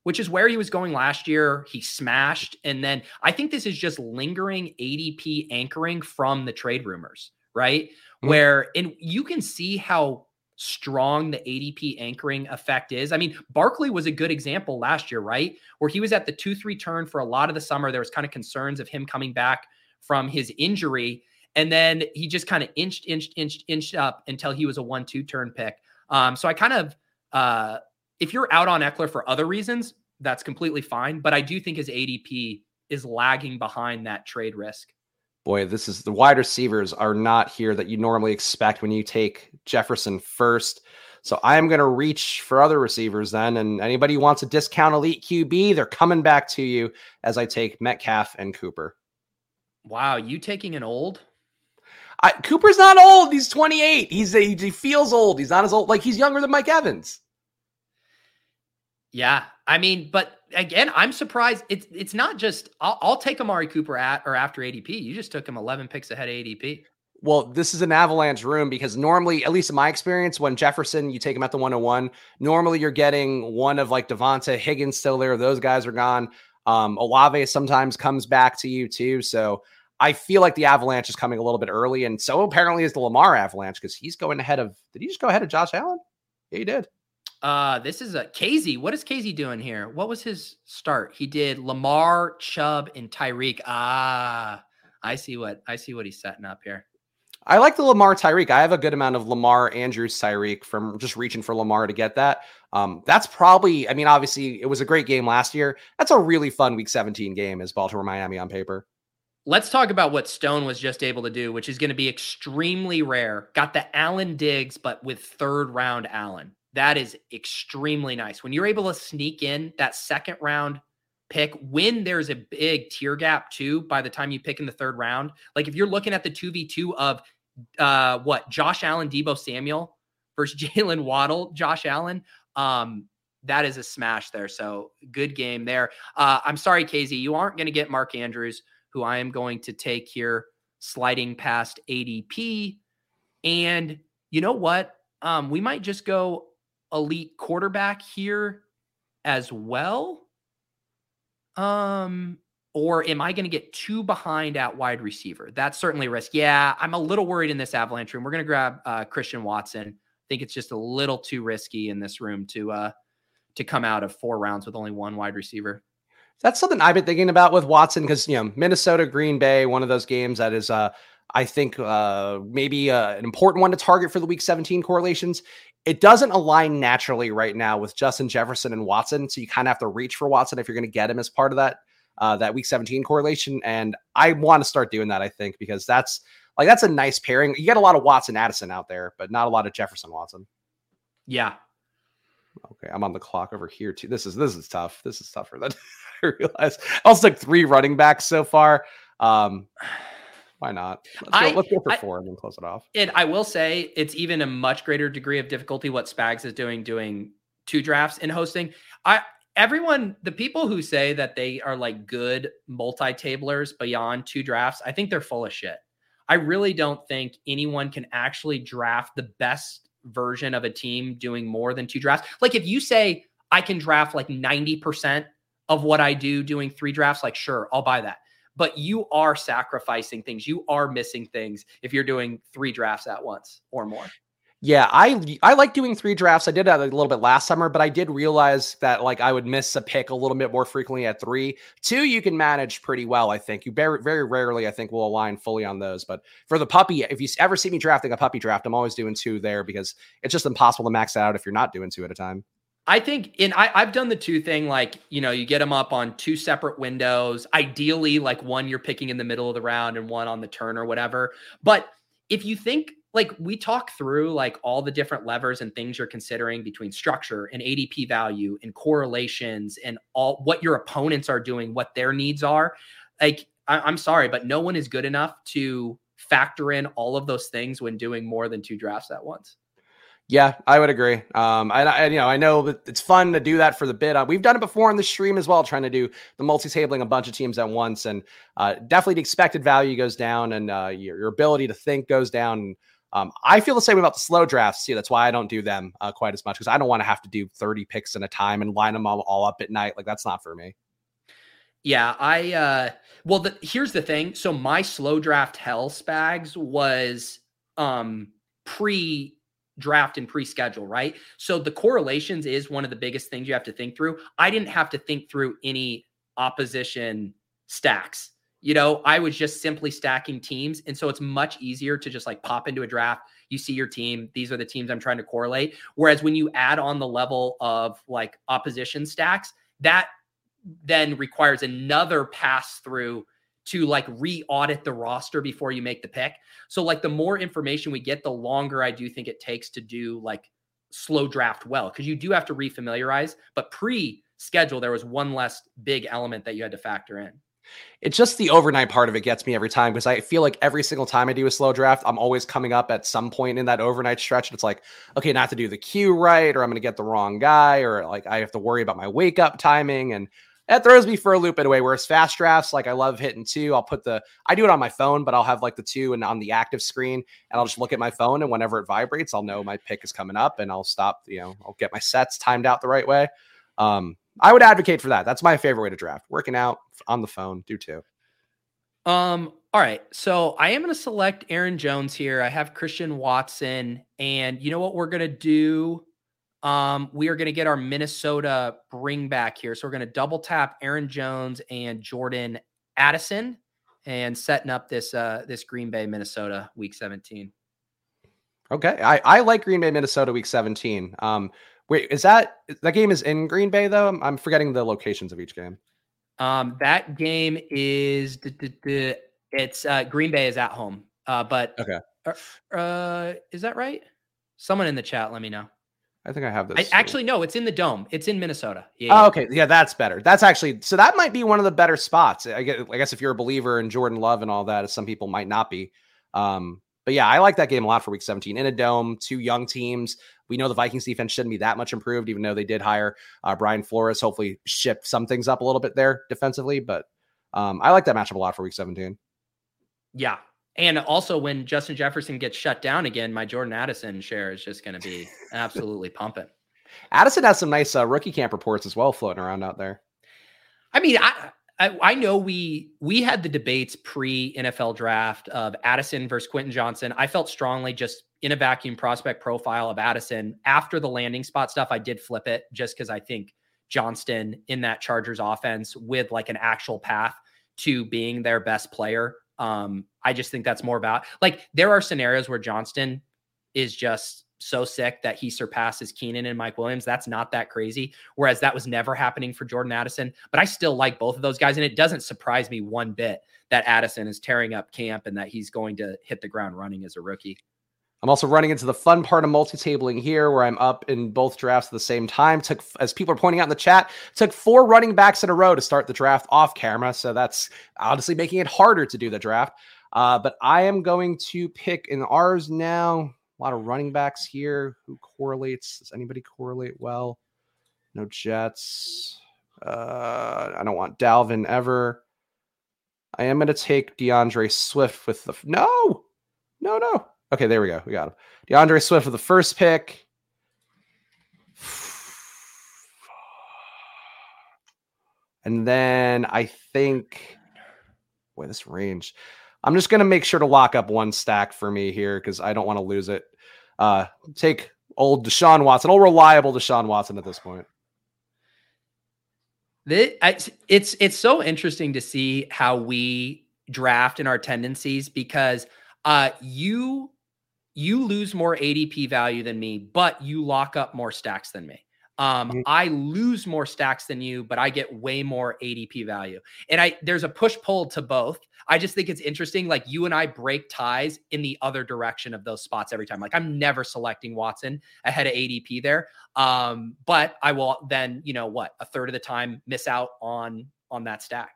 which is where he was going last year. He smashed. And then I think this is just lingering ADP anchoring from the trade rumors, right? Mm-hmm. Where, and you can see how strong the ADP anchoring effect is. I mean, Barkley was a good example last year, right? Where he was at the 2 3 turn for a lot of the summer. There was kind of concerns of him coming back from his injury. And then he just kind of inched, inched, inched, inched up until he was a 1 2 turn pick. Um, so I kind of, uh, if you're out on Ekeler for other reasons, that's completely fine. But I do think his ADP is lagging behind that trade risk. Boy, this is the wide receivers are not here that you normally expect when you take Jefferson first. So I am going to reach for other receivers then. And anybody who wants a discount elite QB, they're coming back to you as I take Metcalf and Cooper. Wow, you taking an old? I, Cooper's not old. He's 28. He's a, he feels old. He's not as old. Like he's younger than Mike Evans. Yeah, I mean, but again, I'm surprised. It's it's not just I'll, I'll, take Amari Cooper at or after ADP. You just took him 11 picks ahead of ADP. Well, this is an avalanche room because normally, at least in my experience, when Jefferson, you take him at the 101, normally you're getting one of like Devonta Higgins still there. Those guys are gone. Um, Olave sometimes comes back to you too. So I feel like the avalanche is coming a little bit early. And so apparently is the Lamar avalanche because he's going ahead of, did he just go ahead of Josh Allen? Yeah, he did. Uh, this is a Casey. What is Casey doing here? What was his start? He did Lamar, Chubb, and Tyreek. Ah, I see what I see what he's setting up here. I like the Lamar Tyreek. I have a good amount of Lamar Andrews Tyreek from just reaching for Lamar to get that. Um, that's probably, I mean, obviously it was a great game last year. That's a really fun week 17 game as Baltimore Miami on paper. Let's talk about what Stone was just able to do, which is going to be extremely rare. Got the Allen Diggs, but with third round Allen. That is extremely nice. When you're able to sneak in that second round pick when there's a big tier gap too by the time you pick in the third round. Like if you're looking at the 2v2 of uh what Josh Allen, Deebo Samuel versus Jaylen Waddle, Josh Allen, um, that is a smash there. So good game there. Uh, I'm sorry, Casey, you aren't going to get Mark Andrews, who I am going to take here, sliding past ADP. And you know what? Um, we might just go elite quarterback here as well? Um, or am I going to get too behind at wide receiver? That's certainly a risk. Yeah, I'm a little worried in this avalanche room. We're going to grab uh, Christian Watson. I think it's just a little too risky in this room to uh, to come out of four rounds with only one wide receiver. That's something I've been thinking about with Watson because you know Minnesota, Green Bay, one of those games that is, uh, I think, uh, maybe uh, an important one to target for the Week 17 correlations. It doesn't align naturally right now with Justin Jefferson and Watson, so you kind of have to reach for Watson if you're going to get him as part of that uh, that Week 17 correlation. And I want to start doing that. I think because that's like that's a nice pairing. You get a lot of Watson Addison out there, but not a lot of Jefferson Watson. Yeah. Okay, I'm on the clock over here too. This is this is tough. This is tougher than I realized. I also took three running backs so far. Um, why not? Let's go, I, let's go for I, four and then close it off. And I will say it's even a much greater degree of difficulty what Spags is doing doing two drafts in hosting. I everyone, the people who say that they are like good multi-tablers beyond two drafts, I think they're full of shit. I really don't think anyone can actually draft the best version of a team doing more than two drafts. Like if you say I can draft like 90% of what I do doing three drafts, like sure, I'll buy that. But you are sacrificing things. You are missing things if you're doing three drafts at once or more. Yeah, I I like doing three drafts. I did that a little bit last summer, but I did realize that like I would miss a pick a little bit more frequently at three. Two, you can manage pretty well. I think you very very rarely I think will align fully on those. But for the puppy, if you ever see me drafting a puppy draft, I'm always doing two there because it's just impossible to max out if you're not doing two at a time. I think in I, I've done the two thing like you know you get them up on two separate windows. Ideally, like one you're picking in the middle of the round and one on the turn or whatever. But if you think like we talk through like all the different levers and things you're considering between structure and ADP value and correlations and all what your opponents are doing, what their needs are. Like, I, am sorry, but no one is good enough to factor in all of those things when doing more than two drafts at once. Yeah, I would agree. Um, I, I, you know I know that it's fun to do that for the bid. Uh, we've done it before on the stream as well, trying to do the multi-tabling a bunch of teams at once, and uh, definitely the expected value goes down, and uh, your, your ability to think goes down. Um, I feel the same about the slow drafts too. That's why I don't do them uh, quite as much because I don't want to have to do 30 picks in a time and line them all, all up at night. Like that's not for me. Yeah, I uh well the here's the thing. So my slow draft hell spags was um pre draft and pre-schedule, right? So the correlations is one of the biggest things you have to think through. I didn't have to think through any opposition stacks. You know, I was just simply stacking teams. And so it's much easier to just like pop into a draft. You see your team. These are the teams I'm trying to correlate. Whereas when you add on the level of like opposition stacks, that then requires another pass through to like re-audit the roster before you make the pick. So like the more information we get, the longer I do think it takes to do like slow draft well because you do have to refamiliarize. But pre-schedule, there was one less big element that you had to factor in. It's just the overnight part of it gets me every time because I feel like every single time I do a slow draft, I'm always coming up at some point in that overnight stretch. And it's like, okay, not to do the queue right, or I'm going to get the wrong guy, or like I have to worry about my wake up timing. And that throws me for a loop in a way. Whereas fast drafts, like I love hitting two. I'll put the, I do it on my phone, but I'll have like the two and on the active screen and I'll just look at my phone. And whenever it vibrates, I'll know my pick is coming up and I'll stop, you know, I'll get my sets timed out the right way. Um, I would advocate for that. That's my favorite way to draft. Working out on the phone, do too. Um, all right. So I am going to select Aaron Jones here. I have Christian Watson. And you know what we're going to do? Um, we are going to get our Minnesota bring back here. So we're going to double tap Aaron Jones and Jordan Addison and setting up this uh this Green Bay, Minnesota week 17. Okay. I, I like Green Bay, Minnesota week 17. Um, Wait, is that that game is in Green Bay though? I'm, forgetting the locations of each game. Um, that game is it's uh, Green Bay is at home. Uh, but okay, uh, uh, is that right? Someone in the chat, let me know. I think I have this. I, actually, no, it's in the dome. It's in Minnesota. Yeah, oh, okay. Yeah, that's better. That's actually so that might be one of the better spots. I guess, I guess if you're a believer in Jordan Love and all that, as some people might not be. Um, but yeah, I like that game a lot for week 17 in a dome, two young teams. We know the Vikings defense shouldn't be that much improved, even though they did hire uh, Brian Flores. Hopefully, shift some things up a little bit there defensively. But um, I like that matchup a lot for Week 17. Yeah, and also when Justin Jefferson gets shut down again, my Jordan Addison share is just going to be absolutely pumping. Addison has some nice uh, rookie camp reports as well floating around out there. I mean, I I, I, know we we had the debates pre NFL draft of Addison versus Quentin Johnston. I felt strongly just in a vacuum prospect profile of Addison after the landing spot stuff. I did flip it just because I think Johnston in that Chargers offense with like an actual path to being their best player. Um, I just think that's more about like there are scenarios where Johnston is just so sick that he surpasses Keenan and Mike Williams. That's not that crazy. Whereas that was never happening for Jordan Addison. But I still like both of those guys. And it doesn't surprise me one bit that Addison is tearing up camp and that he's going to hit the ground running as a rookie. I'm also running into the fun part of multi-tabling here where I'm up in both drafts at the same time. Took as people are pointing out in the chat, took four running backs in a row to start the draft off camera. So that's honestly making it harder to do the draft. Uh, but I am going to pick in ours now. A lot of running backs here. Who correlates? Does anybody correlate well? No Jets. Uh, I don't want Dalvin ever. I am going to take D'Andre Swift with the no, no, no. Okay, there we go. We got him. D'Andre Swift with the first pick. And then I think, boy, this range. I'm just going to make sure to lock up one stack for me here because I don't want to lose it. Uh, take old Deshaun Watson, old reliable Deshaun Watson at this point. it's it's so interesting to see how we draft in our tendencies because uh, you you lose more ADP value than me, but you lock up more stacks than me. Um, mm-hmm. I lose more stacks than you, but I get way more ADP value. And I there's a push pull to both. I just think it's interesting. Like you and I break ties in the other direction of those spots every time. Like I'm never selecting Watson ahead of ADP there. Um, but I will then, you know what, a third of the time miss out on on that stack.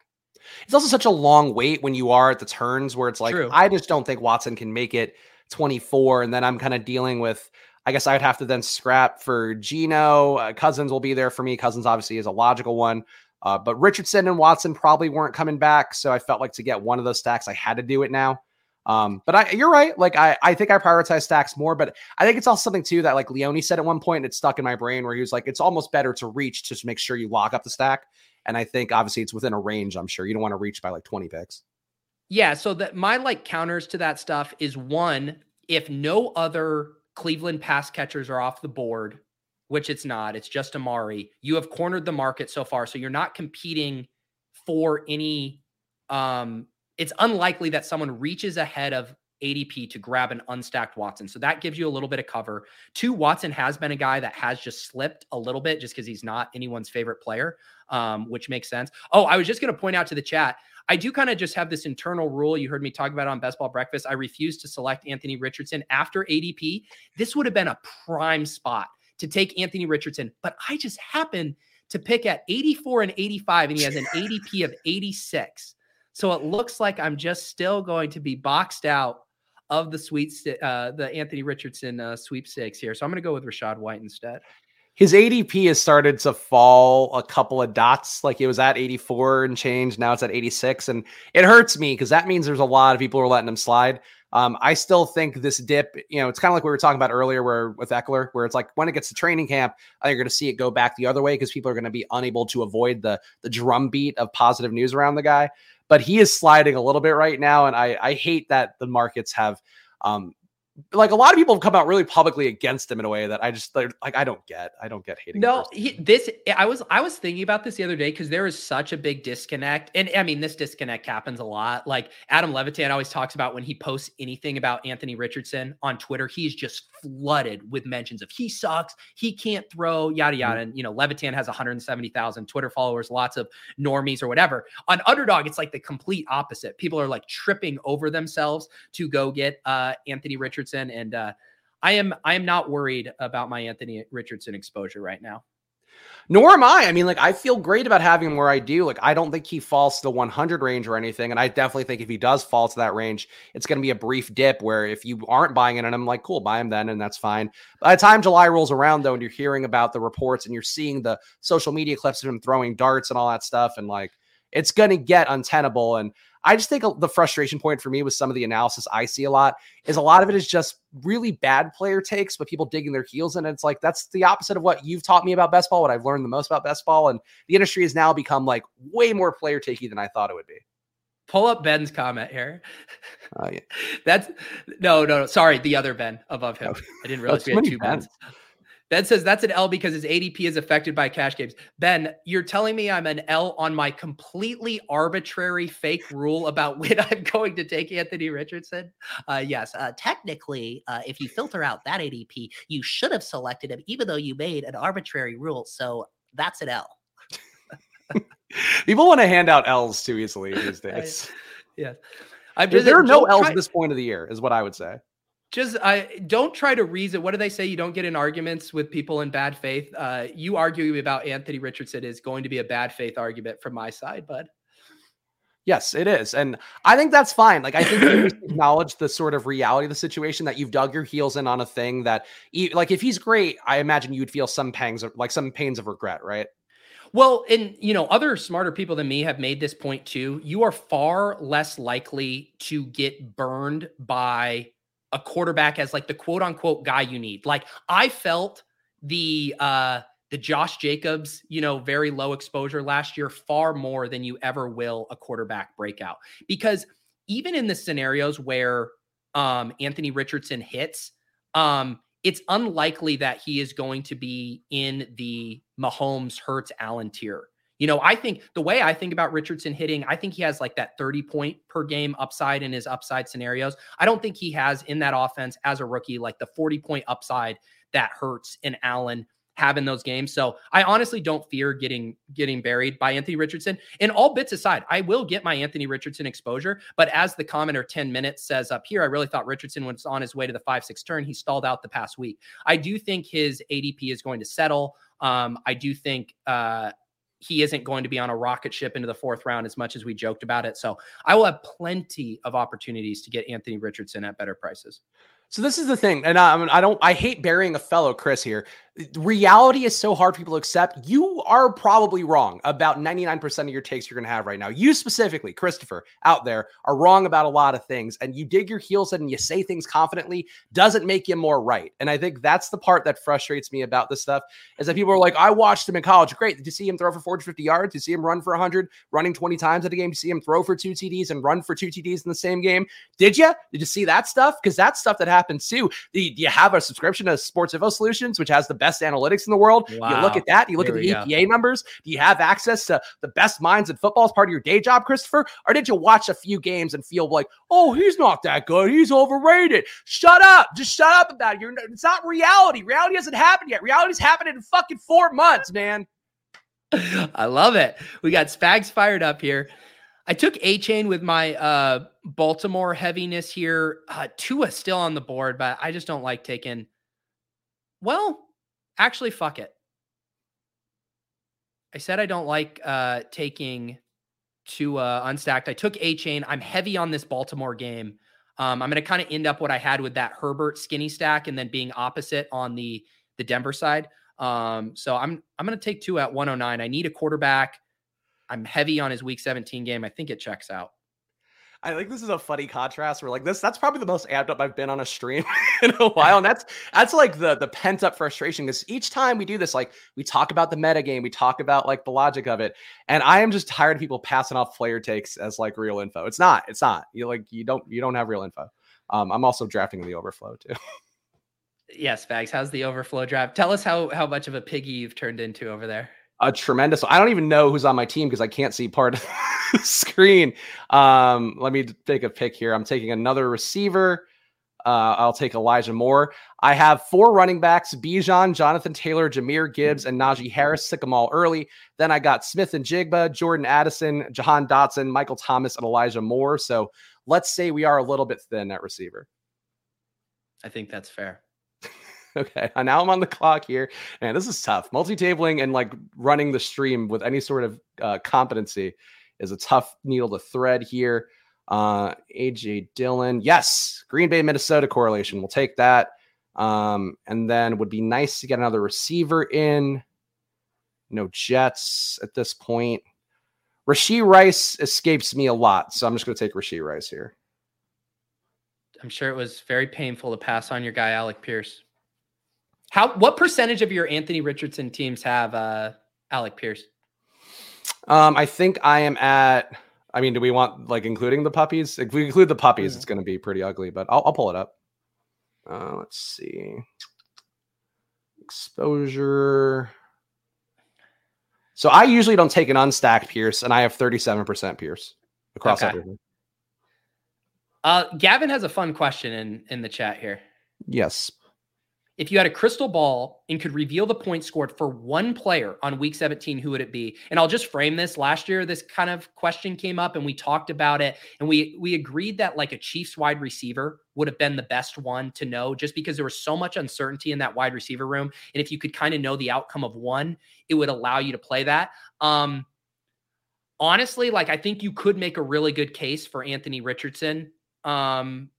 It's also such a long wait when you are at the turns where it's like, True. I just don't think Watson can make it 24. And then I'm kind of dealing with, I guess I'd have to then scrap for Geno. Uh, Cousins will be there for me. Cousins obviously is a logical one. Uh, but Richardson and Watson probably weren't coming back. So I felt like to get one of those stacks, I had to do it now. Um, but I, you're right. Like I, I think I prioritize stacks more, but I think it's also something too that like Leone said at one point, and it stuck in my brain where he was like, it's almost better to reach to just make sure you lock up the stack. And I think obviously it's within a range. I'm sure you don't want to reach by like 20 picks. Yeah. So that my like counters to that stuff is one, if no other Cleveland pass catchers are off the board, which it's not, it's just Amari, you have cornered the market so far. So you're not competing for any um it's unlikely that someone reaches ahead of ADP to grab an unstacked Watson. So that gives you a little bit of cover. Two, Watson has been a guy that has just slipped a little bit just because he's not anyone's favorite player, um, which makes sense. Oh, I was just going to point out to the chat. I do kind of just have this internal rule. You heard me talk about on Best Ball Breakfast. I refuse to select Anthony Richardson after ADP. This would have been a prime spot to take Anthony Richardson, but I just happen to pick at 84 and 85, and he has an ADP of 86. So it looks like I'm just still going to be boxed out of the sweet uh, the Anthony Richardson uh, sweepstakes here. So I'm going to go with Rachaad White instead his ADP has started to fall a couple of dots. Like it was at 84 and change. Now it's at 86. And it hurts me because that means there's a lot of people who are letting him slide. Um, I still think this dip, you know, it's kind of like we were talking about earlier where with Ekeler, where it's like when it gets to training camp, I think you're going to see it go back the other way because people are going to be unable to avoid the the drumbeat of positive news around the guy. But he is sliding a little bit right now. And I, I hate that the markets have um, like a lot of people have come out really publicly against him in a way that I just like I don't get. I don't get hating. No, he, this I was I was thinking about this the other day because there is such a big disconnect, and I mean this disconnect happens a lot. Like Adam Levitan always talks about when he posts anything about Anthony Richardson on Twitter, he's just flooded with mentions of he sucks, he can't throw, yada yada. Mm-hmm. And you know Levitan has 170,000 Twitter followers, lots of normies or whatever. On Underdog, it's like the complete opposite. People are like tripping over themselves to go get uh, Anthony Richardson Richardson, and uh, I am I am not worried about my Anthony Richardson exposure right now. Nor am I. I mean, like I feel great about having him where I do. Like I don't think he falls to the 100 range or anything, and I definitely think if he does fall to that range, it's going to be a brief dip where if you aren't buying it, and I'm like, cool, buy him then, and that's fine. By the time July rolls around, though, and you're hearing about the reports and you're seeing the social media clips of him throwing darts and all that stuff, and like it's going to get untenable. And I just think the frustration point for me with some of the analysis I see a lot is a lot of it is just really bad player takes, but people digging their heels in. And it's like that's the opposite of what you've taught me about best ball, what I've learned the most about best ball. And the industry has now become like way more player takey than I thought it would be. Pull up Ben's comment here. Uh, yeah. That's no, no, no. Sorry, the other Ben above him. Oh. I didn't realize we had two Bens. Ben says that's an L because his ADP is affected by cash games. Ben, you're telling me I'm an L on my completely arbitrary fake rule about when I'm going to take Anthony Richardson? Uh, yes, uh, technically, uh, if you filter out that ADP, you should have selected him, even though you made an arbitrary rule. So that's an L. People want to hand out L's too easily these days. yeah. I'm just, there are no L's try- at this point of the year, is what I would say just I don't try to reason. What do they say? You don't get in arguments with people in bad faith. Uh, you arguing about Anthony Richardson is going to be a bad faith argument from my side, bud. Yes, it is. And I think that's fine. Like, I think you acknowledge the sort of reality of the situation that you've dug your heels in on a thing that, like, if he's great, I imagine you'd feel some pangs, of, like some pains of regret, right? Well, and you know, other smarter people than me have made this point too. You are far less likely to get burned by a quarterback as like the quote unquote guy you need. Like I felt the uh the Josh Jacobs, you know, very low exposure last year far more than you ever will a quarterback breakout. Because even in the scenarios where um Anthony Richardson hits, um it's unlikely that he is going to be in the Mahomes Hurts Allen tier. You know, I think the way I think about Richardson hitting, I think he has like that 30 point per game upside in his upside scenarios. I don't think he has in that offense as a rookie like the 40 point upside that Hurts and Allen have in those games. So I honestly don't fear getting getting buried by Anthony Richardson. And all bits aside, I will get my Anthony Richardson exposure. But as the commenter 10 minutes says up here, I really thought Richardson was on his way to the five six turn. He stalled out the past week. I do think his ADP is going to settle. Um, I do think uh, he isn't going to be on a rocket ship into the fourth round as much as we joked about it. So I will have plenty of opportunities to get Anthony Richardson at better prices. So this is the thing, and I, I don't. I hate burying a fellow Chris here. Reality is so hard for people to accept. You are probably wrong about 99% of your takes you're going to have right now. You specifically, Christopher, out there, are wrong about a lot of things, and you dig your heels in and you say things confidently doesn't make you more right. And I think that's the part that frustrates me about this stuff is that people are like, "I watched him in college. Great. Did you see him throw for 450 yards? Did you see him run for 100, running 20 times at a game? Did you see him throw for two TDs and run for two TDs in the same game? Did you? Did you see that stuff? Because that's stuff that happens too. Do you have a subscription to Sports Info Solutions, which has the best analytics in the world? Wow. You look at that. You look Here at the EPA go. numbers. Do you have access to the best minds in football as part of your day job, Christopher? Or did you watch a few games and feel like, oh, he's not that good. He's overrated. Shut up. Just shut up about it. You're, it's not reality. Reality hasn't happened yet. Reality's happening in fucking four months, man. I love it. We got Spags fired up here. I took Achane with my uh, Baltimore heaviness here. Uh, Tua still on the board, but I just don't like taking. Well, actually, fuck it. I said I don't like uh, taking Tua unstacked. I took Achane. I'm heavy on this Baltimore game. Um, I'm going to kind of end up what I had with that Herbert skinny stack, and then being opposite on the the Denver side. Um, so I'm I'm going to take Tua at 109. I need a quarterback. I'm heavy on his week 17 game. I think it checks out. I think this is a funny contrast We're like this that's probably the most amped up I've been on a stream in a while. And that's that's like the the pent up frustration because each time we do this, like we talk about the meta game, we talk about like the logic of it. And I am just tired of people passing off player takes as like real info. It's not, it's not. You like you don't you don't have real info. Um, I'm also drafting the overflow too. yes, Bags. How's the overflow draft? Tell us how how much of a piggy you've turned into over there a tremendous. I don't even know who's on my team because I can't see part of the screen. Um, let me take a pick here. I'm taking another receiver. Uh, I'll take Elijah Moore. I have four running backs: Bijan, Jonathan Taylor, Jahmyr Gibbs, and Najee Harris. Sick them all early. Then I got Smith-Njigba, Jordan Addison, Jahan Dotson, Michael Thomas, and Elijah Moore. So let's say we are a little bit thin at receiver. I think that's fair. Okay, now I'm on the clock here, and this is tough. Multi-tabling and like running the stream with any sort of uh, competency is a tough needle to thread here. Uh, AJ Dillon, yes, Green Bay Minnesota correlation. We'll take that. Um, and then would be nice to get another receiver in. No Jets at this point. Rashee Rice escapes me a lot, so I'm just going to take Rashee Rice here. I'm sure it was very painful to pass on your guy Alec Pierce. How what percentage of your Anthony Richardson teams have uh, Alec Pierce? Um, I think I am at. I mean, do we want like including the puppies? If we include the puppies, mm-hmm. it's going to be pretty ugly. But I'll, I'll pull it up. Uh, let's see. Exposure. So I usually don't take an unstacked Pierce, and I have 37% Pierce across okay. everything. Uh, Gavin has a fun question in in the chat here. Yes. If you had a crystal ball and could reveal the points scored for one player on week 17, who would it be? And I'll just frame this. Last year, this kind of question came up and we talked about it. And we we agreed that like a Chiefs wide receiver would have been the best one to know just because there was so much uncertainty in that wide receiver room. And if you could kind of know the outcome of one, it would allow you to play that. Um honestly, like I think you could make a really good case for Anthony Richardson. Um,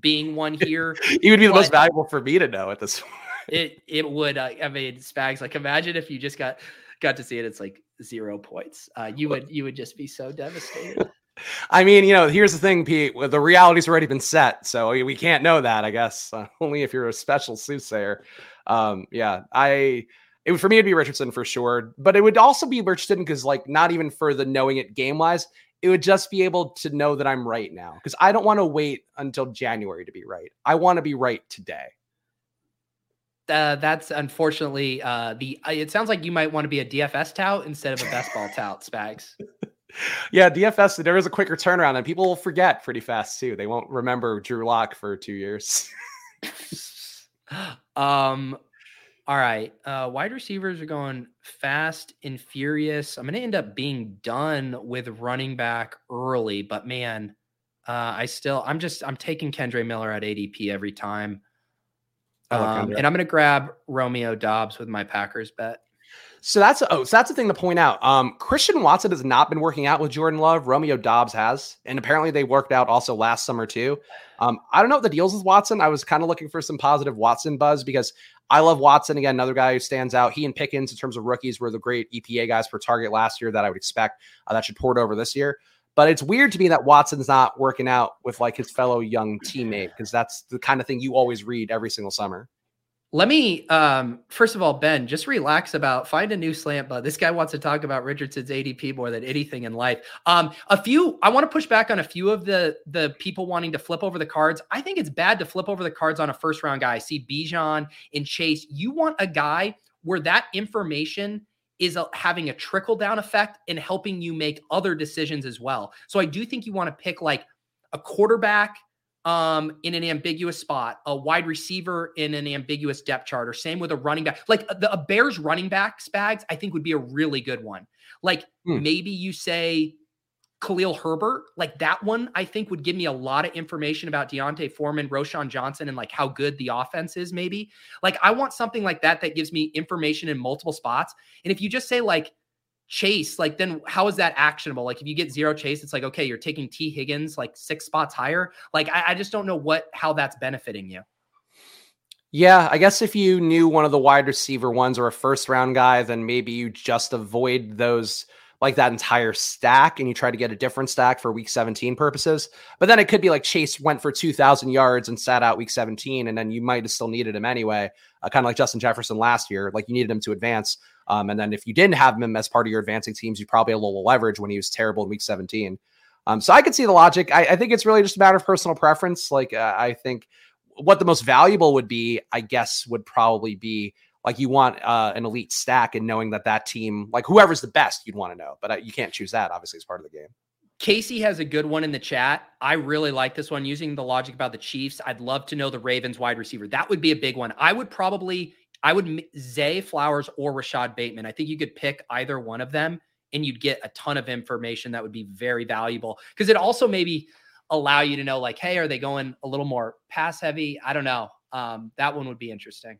being one here. it would be the most valuable for me to know at this point. it it would. Uh, I mean, Spags. Like, imagine if you just got got to see it. It's like zero points. Uh, you would you would just be so devastated. I mean, you know, here's the thing, Pete. The reality's already been set, so we can't know that. I guess uh, only if you're a special soothsayer. Um, yeah, I. It would, for me, it'd be Richardson for sure, but it would also be Richardson because, like, not even for the knowing it game wise, it would just be able to know that I'm right now because I don't want to wait until January to be right. I want to be right today. Uh, that's unfortunately uh, the. Uh, it sounds like you might want to be a DFS tout instead of a best ball tout, Spags. yeah, DFS. There is a quicker turnaround, and people will forget pretty fast too. They won't remember Drew Lock for two years. um, all right. Uh, wide receivers are going fast and furious. I'm going to end up being done with running back early, but man, uh, I still, I'm just, I'm taking Kendre Miller at ADP every time. Um, and I'm going to grab Romeo Doubs with my Packers bet. So that's oh, so that's the thing to point out. Um, Christian Watson has not been working out with Jordan Love. Romeo Doubs has, and apparently they worked out also last summer too. Um, I don't know what the deals with Watson. I was kind of looking for some positive Watson buzz because I love Watson. Again, another guy who stands out. He and Pickens, in terms of rookies, were the great EPA guys per target last year that I would expect uh, that should port over this year. But it's weird to me that Watson's not working out with like his fellow young teammate because that's the kind of thing you always read every single summer. Let me um, first of all, Ben, just relax about find a new slant, but this guy wants to talk about Richardson's ADP more than anything in life. Um, a few, I want to push back on a few of the the people wanting to flip over the cards. I think it's bad to flip over the cards on a first round guy. I see Bijan and Chase. You want a guy where that information is a, having a trickle down effect and helping you make other decisions as well. So I do think you want to pick like a quarterback um, in an ambiguous spot, a wide receiver in an ambiguous depth chart, or same with a running back. Like the a Bears running back Spags, I think would be a really good one. Like hmm. maybe you say Khalil Herbert, like that one, I think would give me a lot of information about D'Onta Foreman, Roschon Johnson, and like how good the offense is. Maybe like I want something like that that gives me information in multiple spots. And if you just say like chase, like then how is that actionable? Like if you get zero chase, it's like, okay, you're taking Tee Higgins like six spots higher. Like I, I just don't know what how that's benefiting you. Yeah, I guess if you knew one of the wide receiver ones or a first round guy, then maybe you just avoid those like that entire stack and you try to get a different stack for week 17 purposes. But then it could be like Chase went for 2,000 yards and sat out week 17, and then you might have still needed him anyway, uh, kind of like Justin Jefferson last year. Like you needed him to advance. Um, and then if you didn't have him as part of your advancing teams, you probably a little leverage when he was terrible in week 17. Um, so I could see the logic. I, I, think it's really just a matter of personal preference. Like uh, I think what the most valuable would be, I guess, would probably be like you want uh, an elite stack and knowing that that team, like whoever's the best, you'd want to know. But uh, you can't choose that, obviously, as part of the game. Casey has a good one in the chat. I really like this one using the logic about the Chiefs. I'd love to know the Ravens wide receiver. That would be a big one. I would probably I would Zay Flowers or Rashod Bateman. I think you could pick either one of them and you'd get a ton of information that would be very valuable because it also maybe allow you to know like, hey, are they going a little more pass heavy? I don't know. Um, that one would be interesting.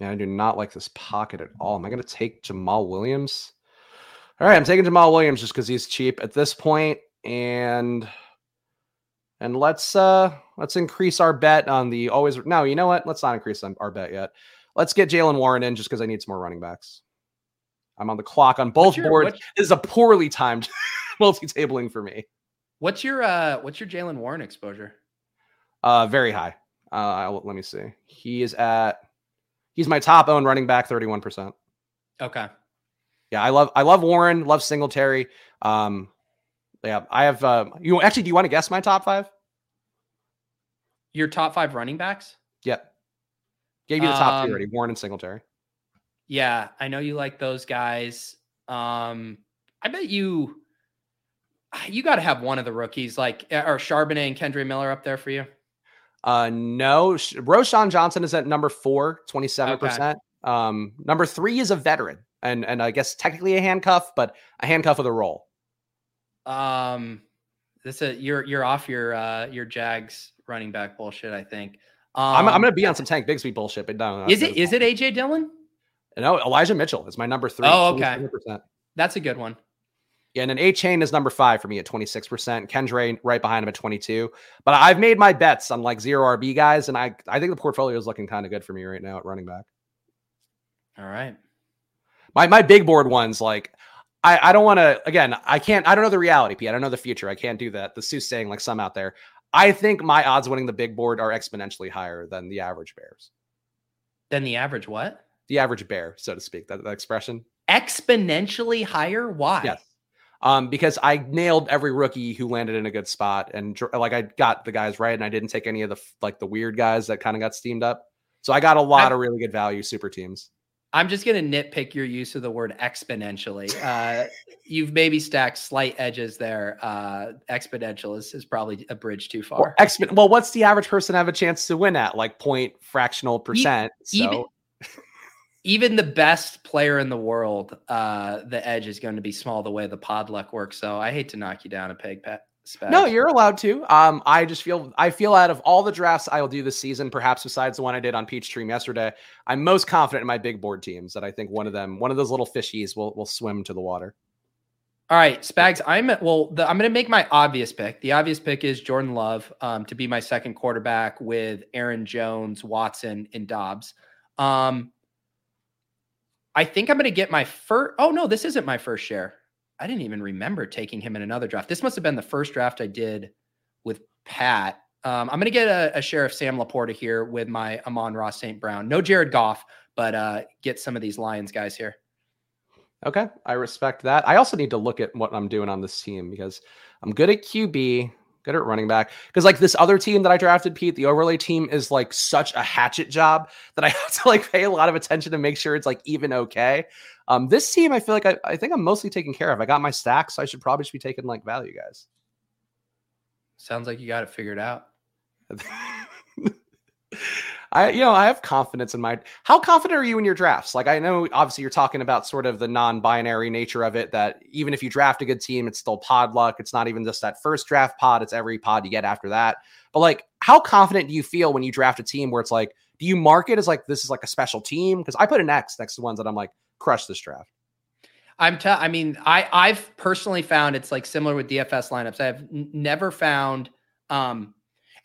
Yeah, I do not like this pocket at all. Am I going to take Jamaal Williams? All right, I'm taking Jamaal Williams just because he's cheap at this point, and and let's uh let's increase our bet on the always. No, you know what? Let's not increase our bet yet. Let's get Jaylen Warren in just because I need some more running backs. I'm on the clock on both your, boards. This is a poorly timed multi-tabling for me. What's your uh what's your Jaylen Warren exposure? Uh very high. Uh let me see. He is at he's my top owned running back, 31%. Okay. Yeah, I love I love Warren, love Singletary. Um yeah, I have uh you actually do you want to guess my top five? Your top five running backs? Yep. Gave you the top um, three already, Warren and Singletary. Yeah, I know you like those guys. Um, I bet you you got to have one of the rookies, like are Charbonnet and Kendre Miller up there for you? Uh, no. Roschon Johnson is at number four, 27%. Okay. Um, number three is a veteran, and and I guess technically a handcuff, but a handcuff with a roll. Um, this is you're you're off your uh your Jags running back bullshit. I think. I'm, I'm um, gonna be on some Tank Bigsby bullshit, but no. Is it is it AJ Dillon? No, Elijah Mitchell is my number three. Oh, okay. 20%. That's a good one. Yeah, and then Achane is number five for me at 26%. Kendre right behind him at 22. But I've made my bets on like zero RB guys, and I I think the portfolio is looking kind of good for me right now at running back. All right. My my big board ones, like I, I don't want to again, I can't I don't know the reality, P. I don't know the future. I can't do that. The soothsaying like some out there. I think my odds winning the big board are exponentially higher than the average bears. Than the average what? The average bear, so to speak. That, that expression. Exponentially higher? Why? Yes. Um, because I nailed every rookie who landed in a good spot, and like I got the guys right, and I didn't take any of the like the weird guys that kind of got steamed up. So I got a lot I, of really good value super teams. I'm just going to nitpick your use of the word exponentially. Uh, you've maybe stacked slight edges there. Uh, exponential is, is probably a bridge too far. Well, expo- well, what's the average person have a chance to win at? Like point fractional percent. So. Even, even the best player in the world, uh, the edge is going to be small the way the pod luck works. So I hate to knock you down a peg, Pat. No, you're allowed to. Um, I just feel I feel out of all the drafts I will do this season, perhaps besides the one I did on Peach Stream yesterday, I'm most confident in my big board teams that I think one of them, one of those little fishies, will will swim to the water. All right, Spags. I'm well. The, I'm going to make my obvious pick. The obvious pick is Jordan Love um, to be my second quarterback with Aaron Jones, Watson, and Doubs. Um, I think I'm going to get my first. Oh no, this isn't my first share. I didn't even remember taking him in another draft. This must have been the first draft I did with Pat. Um, I'm going to get a, a, share of Sam LaPorta here with my Amon Ra St. Brown. No Jared Goff, but uh, get some of these Lions guys here. Okay, I respect that. I also need to look at what I'm doing on this team because I'm good at QB, good at running back. Because like this other team that I drafted, Pete, the overlay team is like such a hatchet job that I have to like pay a lot of attention to make sure it's like even okay. Um, this team, I feel like I, I think I'm mostly taken care of. I got my stacks, so I should probably just be taking like value guys. Sounds like you got it figured out. I, you know, I have confidence in my. How confident are you in your drafts? Like, I know obviously you're talking about sort of the non-binary nature of it. That even if you draft a good team, it's still pod luck. It's not even just that first draft pod; it's every pod you get after that. But like, how confident do you feel when you draft a team where it's like, do you mark it as like this is like a special team? Because I put an X next to ones that I'm like, crush this draft. I'm t- I mean, I I've personally found it's like similar with DFS lineups. I've n- never found um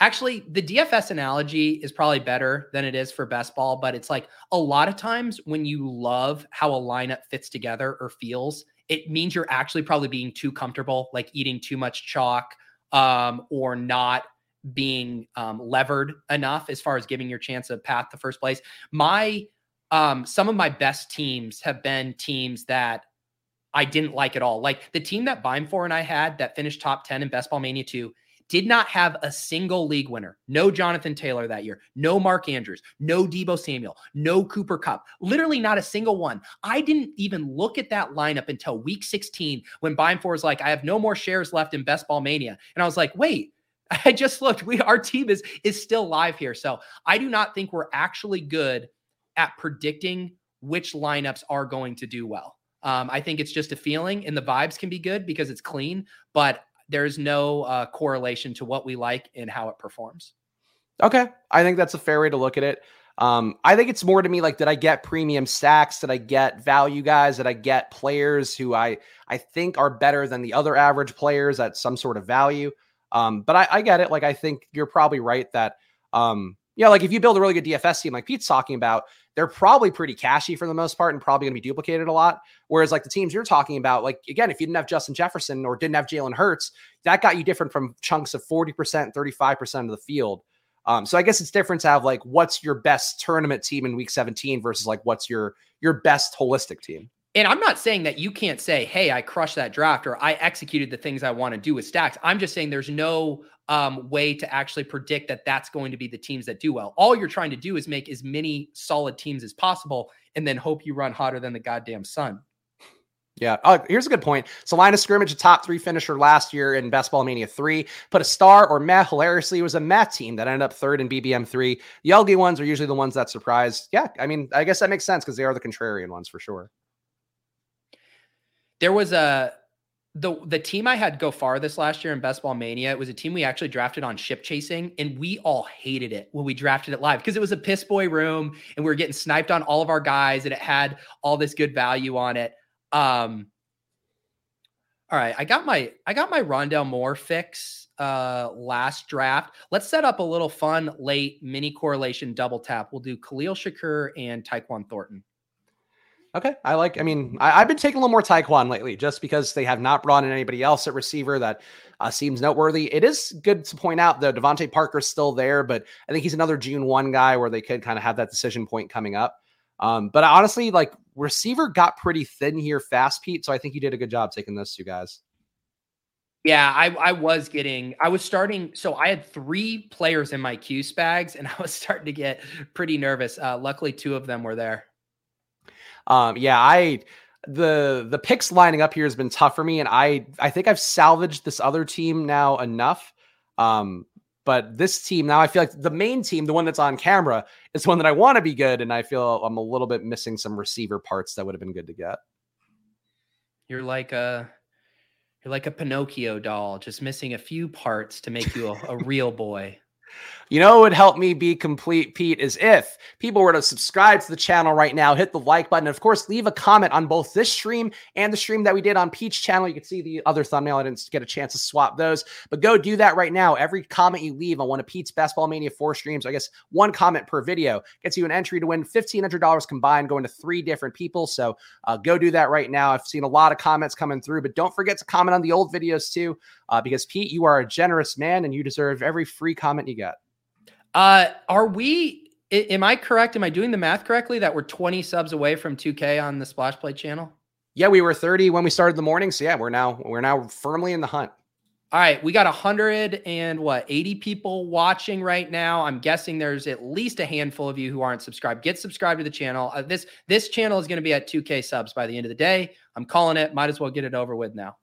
actually the DFS analogy is probably better than it is for best ball, but it's like a lot of times when you love how a lineup fits together or feels, it means you're actually probably being too comfortable, like eating too much chalk um or not being um, levered enough as far as giving your chance of path to first place. My um, some of my best teams have been teams that I didn't like at all. Like the team that Beimfohr and I had that finished top 10 in Best Ball Mania 2 did not have a single league winner. No Jonathan Taylor that year. No Mark Andrews. No Deebo Samuel. No Cooper Kupp, Literally not a single one. I didn't even look at that lineup until week 16 when Beimfohr was like, I have no more shares left in Best Ball Mania. And I was like, wait, I just looked. We our team is is still live here. So I do not think we're actually good at predicting which lineups are going to do well. Um, I think it's just a feeling, and the vibes can be good because it's clean, but there's no uh, correlation to what we like and how it performs. Okay, I think that's a fair way to look at it. Um, I think it's more to me like, did I get premium stacks? Did I get value guys? Did I get players who I I think are better than the other average players at some sort of value? Um, but I, I get it. Like, I think you're probably right that um, Yeah, like if you build a really good DFS team, like Pete's talking about, they're probably pretty cashy for the most part and probably going to be duplicated a lot. Whereas like the teams you're talking about, like again, if you didn't have Justin Jefferson or didn't have Jalen Hurts, that got you different from chunks of 40%, 35% of the field. Um, so I guess it's different to have like what's your best tournament team in week 17 versus like what's your your best holistic team. And I'm not saying that you can't say, hey, I crushed that draft or I executed the things I want to do with stacks. I'm just saying there's no um, way to actually predict that that's going to be the teams that do well. All you're trying to do is make as many solid teams as possible and then hope you run hotter than the goddamn sun. Yeah. Oh, here's a good point. So, line of scrimmage, a top three finisher last year in Best Ball Mania 3. Put a star or meh. Hilariously, it was a meh team that ended up third in BBM 3. The ugly ones are usually the ones that surprise. Yeah. I mean, I guess that makes sense because they are the contrarian ones for sure. There was a the the team I had go far this last year in Best Ball Mania, it was a team we actually drafted on ship chasing, and we all hated it when we drafted it live because it was a piss boy room and we were getting sniped on all of our guys, and it had all this good value on it. Um, all right, I got my I got my Rondale Moore fix uh last draft. Let's set up a little fun late mini correlation double tap. We'll do Khalil Shakir and Tyquan Thornton. Okay. I like, I mean, I, have been taking a little more Tyquan lately just because they have not brought in anybody else at receiver that uh, seems noteworthy. It is good to point out, though, DeVante Parker's still there, but I think he's another June 1 guy where they could kind of have that decision point coming up. Um, but honestly, like receiver got pretty thin here fast, Pete. So I think you did a good job taking those two guys. Yeah, I, I was getting, I was starting. So I had three players in my Q spags and I was starting to get pretty nervous. Uh, luckily, two of them were there. Um, yeah, I the the picks lining up here has been tough for me, and I I think I've salvaged this other team now enough. Um, but this team now, I feel like the main team, the one that's on camera, is one that I want to be good, and I feel I'm a little bit missing some receiver parts that would have been good to get. You're like a you're like a Pinocchio doll, just missing a few parts to make you a, a real boy. You know, what would help me be complete, Pete, is if people were to subscribe to the channel right now, hit the like button, and of course, leave a comment on both this stream and the stream that we did on Pete's channel. You can see the other thumbnail. I didn't get a chance to swap those, but go do that right now. Every comment you leave on one of Pete's Best Ball Mania 4 streams, I guess one comment per video, gets you an entry to win $1,500 combined going to three different people. So uh, go do that right now. I've seen a lot of comments coming through, but don't forget to comment on the old videos too, uh, because Pete, you are a generous man and you deserve every free comment you get. Uh, are we? Am I correct? Am I doing the math correctly that we're 20 subs away from 2K on the Splash Play channel? Yeah, we were 30 when we started the morning. So yeah, we're now we're now firmly in the hunt. All right, we got hundred and what 80 people watching right now. I'm guessing there's at least a handful of you who aren't subscribed. Get subscribed to the channel. Uh, this this channel is going to be at 2K subs by the end of the day. I'm calling it. Might as well get it over with now.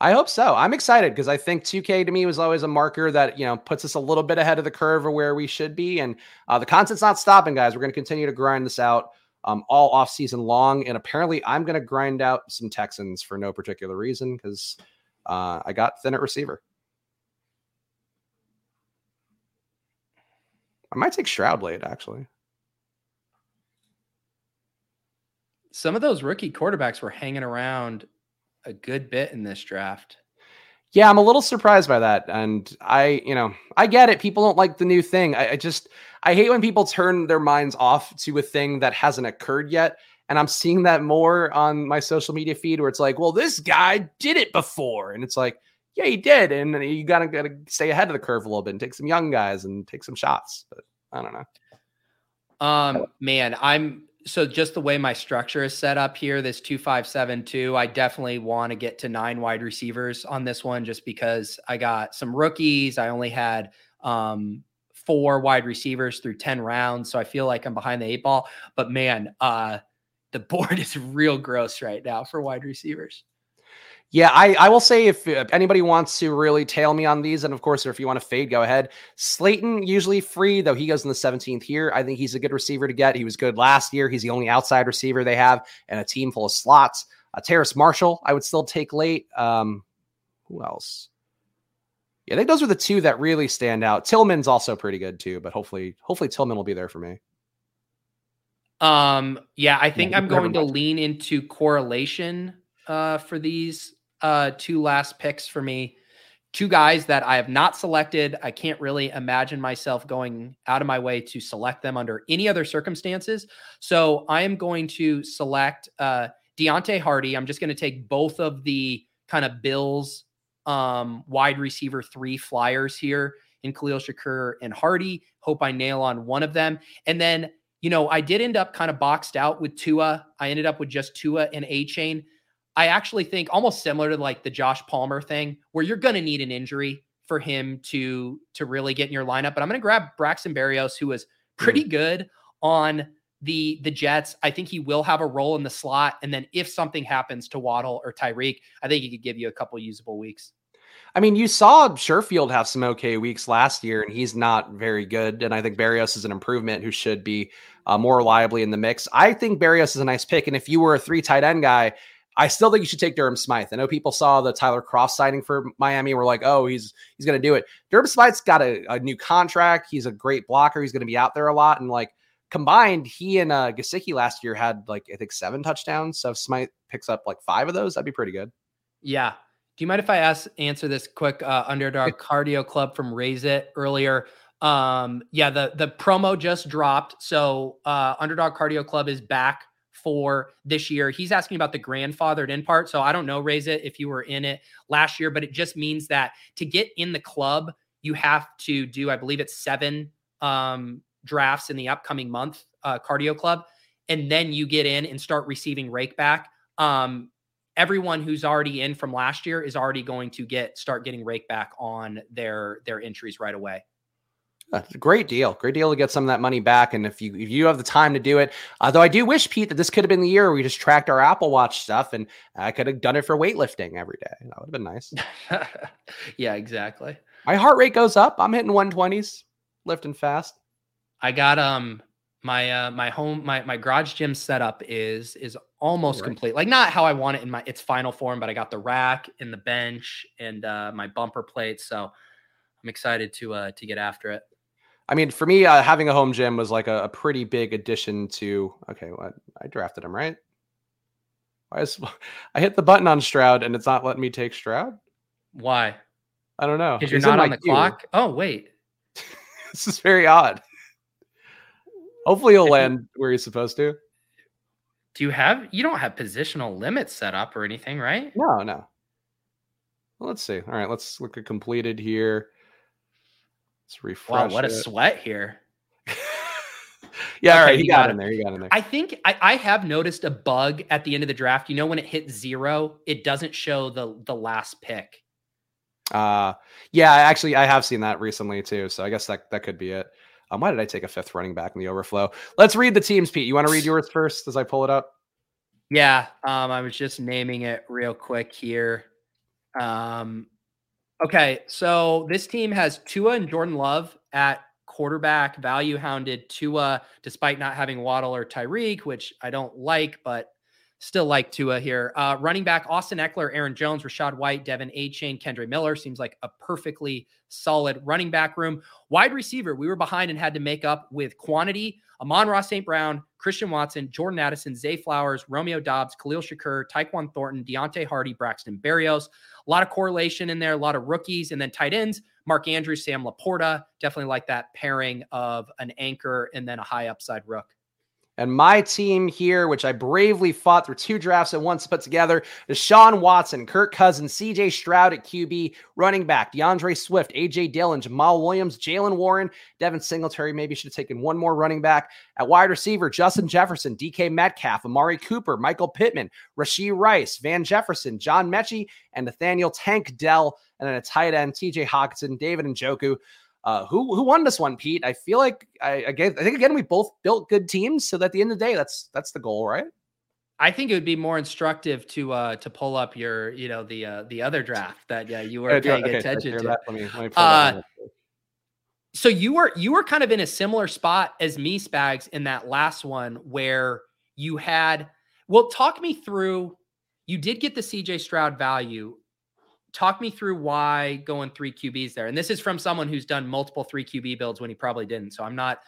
I hope so. I'm excited because I think 2K to me was always a marker that you know puts us a little bit ahead of the curve of where we should be, and uh, the content's not stopping, guys. We're going to continue to grind this out um, all off season long, and apparently, I'm going to grind out some Texans for no particular reason because uh, I got thin at receiver. I might take Stroud late, actually. Some of those rookie quarterbacks were hanging around a good bit in this draft. Yeah, I'm a little surprised by that. And I, you know, I get it. People don't like the new thing. I, I, just, I hate when people turn their minds off to a thing that hasn't occurred yet. And I'm seeing that more on my social media feed where it's like, well, this guy did it before. And it's like, yeah, he did. And you gotta gotta stay ahead of the curve a little bit and take some young guys and take some shots. But I don't know. Um, man, I'm so just the way my structure is set up here, this 2572, I definitely want to get to nine wide receivers on this one just because I got some rookies. I only had um, four wide receivers through 10 rounds. So I feel like I'm behind the eight ball. But man, uh, the board is real gross right now for wide receivers. Yeah, I, I will say if, anybody wants to really tail me on these, and of course, if you want to fade, go ahead. Slayton usually free, though he goes in the 17th here. I think he's a good receiver to get. He was good last year. He's the only outside receiver they have and a team full of slots. Uh, Terrace Marshall, I would still take late. Um, who else? Yeah, I think those are the two that really stand out. Tillman's also pretty good too, but hopefully, hopefully Tillman will be there for me. Um, yeah, I think yeah, I'm going to lean into correlation uh, for these uh, two last picks for me. two guys that I have not selected. I can't really imagine myself going out of my way to select them under any other circumstances. So I am going to select uh, Deonte Harty. I'm just going to take both of the kind of Bills um, wide receiver three flyers here in Khalil Shakir and Harty. Hope I nail on one of them. And then, you know, I did end up kind of boxed out with Tua. I ended up with just Tua and Achane. I actually think almost similar to like the Josh Palmer thing, where you're going to need an injury for him to to really get in your lineup. But I'm going to grab Braxton Berrios, who was pretty mm. good on the the Jets. I think he will have a role in the slot. And then if something happens to Waddle or Tyreek, I think he could give you a couple usable weeks. I mean, you saw Sherfield have some okay weeks last year, and he's not very good. And I think Berrios is an improvement who should be uh, more reliably in the mix. I think Berrios is a nice pick. And if you were a three tight end guy, I still think you should take Durham Smythe. I know people saw the Tyler Kroft signing for Miami and were like, oh, he's he's going to do it. Durham Smythe's got a, a, new contract. He's a great blocker. He's going to be out there a lot. And like combined, he and uh, Gesicki last year had like, I think seven touchdowns. So if Smythe picks up like five of those, that'd be pretty good. Yeah. Do you mind if I ask answer this quick uh, underdog cardio club from Raise It earlier? Um, yeah, the the promo just dropped. So uh, underdog cardio club is back for this year. He's asking about the grandfathered in part. So I don't know, raise it if you were in it last year, but it just means that to get in the club, you have to do, I believe it's seven um, drafts in the upcoming month, uh, cardio club. And then you get in and start receiving rake back. Um, everyone who's already in from last year is already going to get start getting rake back on their their entries right away. That's great deal. Great deal to get some of that money back. And if you if you have the time to do it, although I do wish Pete that this could have been the year we just tracked our Apple Watch stuff and I could have done it for weightlifting every day. That would have been nice. yeah, exactly. My heart rate goes up. I'm hitting 120s, lifting fast. I got um my uh my home my my garage gym setup is is almost right. complete. Like not how I want it in my its final form, but I got the rack and the bench and uh my bumper plates. So I'm excited to uh to get after it. I mean, for me, uh, having a home gym was like a, a pretty big addition to. Okay, well, I drafted him right. Why is I hit the button on Stroud and it's not letting me take Stroud? Why? I don't know. Because you're not on the queue. clock. Oh wait, this is very odd. Hopefully, he'll land where he's supposed to. Do you have? You don't have positional limits set up or anything, right? No, no. Well, let's see. All right, let's look at completed here. Let's refresh. Wow, what it. a sweat here. yeah, okay, all right. He, got, got in there. He got in there. I think I, I, have noticed a bug at the end of the draft. You know, when it hits zero, it doesn't show the the last pick. Uh yeah, actually I have seen that recently too. So I guess that that could be it. Um, why did I take a fifth running back in the overflow? Let's read the teams, Pete. You want to read yours first as I pull it up? Yeah, um, I was just naming it real quick here. Um, Okay, so this team has Tua and Jordan Love at quarterback, value hounded Tua, despite not having Waddle or Tyreek, which I don't like, but still like Tua here. Uh, running back Austin Ekeler, Aaron Jones, Rachaad White, De'Von Achane, Kendre Miller seems like a perfectly solid running back room. Wide receiver, we were behind and had to make up with quantity. Amon-Ra St. Brown, Christian Watson, Jordan Addison, Zay Flowers, Romeo Doubs, Khalil Shakir, Tyquan Thornton, Deonte Harty, Braxton Berrios. A lot of correlation in there, a lot of rookies, and then tight ends. Mark Andrews, Sam LaPorta. Definitely like that pairing of an anchor and then a high upside rook. And my team here, which I bravely fought through two drafts at once to put together, is Sean Watson, Kirk Cousins, CJ Stroud at QB, running back, D'Andre Swift, AJ Dillon, Jamaal Williams, Jaylen Warren, Devin Singletary. Maybe should have taken one more running back. At wide receiver, Justin Jefferson, DK Metcalf, Amari Cooper, Michael Pittman, Rashee Rice, Van Jefferson, John Metchie, and Nathaniel Tank Dell. And then a tight end, TJ Hockenson, David Njoku. Uh, who who won this one, Pete? I feel like I again I think again we both built good teams, so that at the end of the day, that's that's the goal, right? I think it would be more instructive to uh to pull up your you know the uh the other draft that yeah you were paying okay, attention to. That. Let me, let me uh, so you were you were kind of in a similar spot as me, Spags, in that last one where you had. Well, talk me through. You did get the CJ Stroud value talk me through why going three QBs there. And this is from someone who's done multiple three QB builds when he probably didn't. So I'm not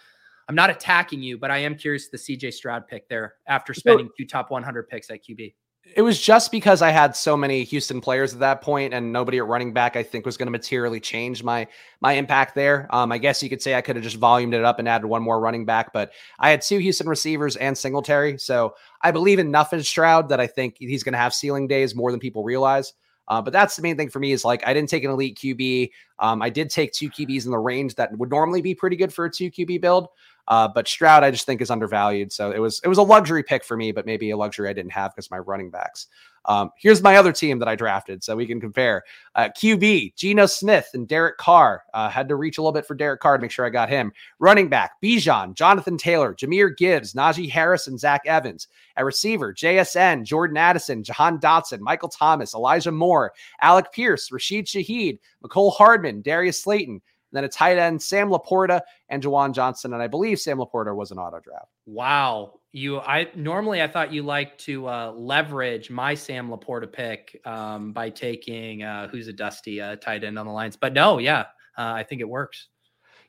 I'm not attacking you, but I am curious the CJ Stroud pick there after spending two top 100 picks at QB. it was just because I had so many Houston players at that point and nobody at running back I think was going to materially change my my impact there. Um, I guess you could say I could have just volumed it up and added one more running back, but I had two Houston receivers and Singletary, so I believe enough in Stroud that I think he's going to have ceiling days more than people realize. Uh, but that's the main thing for me is like I didn't take an elite QB. Um, I did take two QBs in the range that would normally be pretty good for a two QB build. Uh, but Stroud, I just think is undervalued. So it was it was a luxury pick for me, but maybe a luxury I didn't have because my running backs. Um, here's my other team that I drafted, so we can compare. Uh, QB, Geno Smith and Derek Carr. Uh, had to reach a little bit for Derek Carr to make sure I got him. Running back, Bijan, Jonathan Taylor, Jahmyr Gibbs, Najee Harris, and Zach Evans. At receiver, JSN, Jordan Addison, Jahan Dotson, Michael Thomas, Elijah Moore, Alec Pierce, Rashid Shaheed, Mecole Hardman, Darius Slayton. Then a tight end, Sam LaPorta and Juwan Johnson. And I believe Sam LaPorta was an auto draft. Wow you i normally i thought you like to uh, leverage my sam laporta pick um, by taking uh, who's a dusty uh, tight end on the lines but no yeah uh, i think it works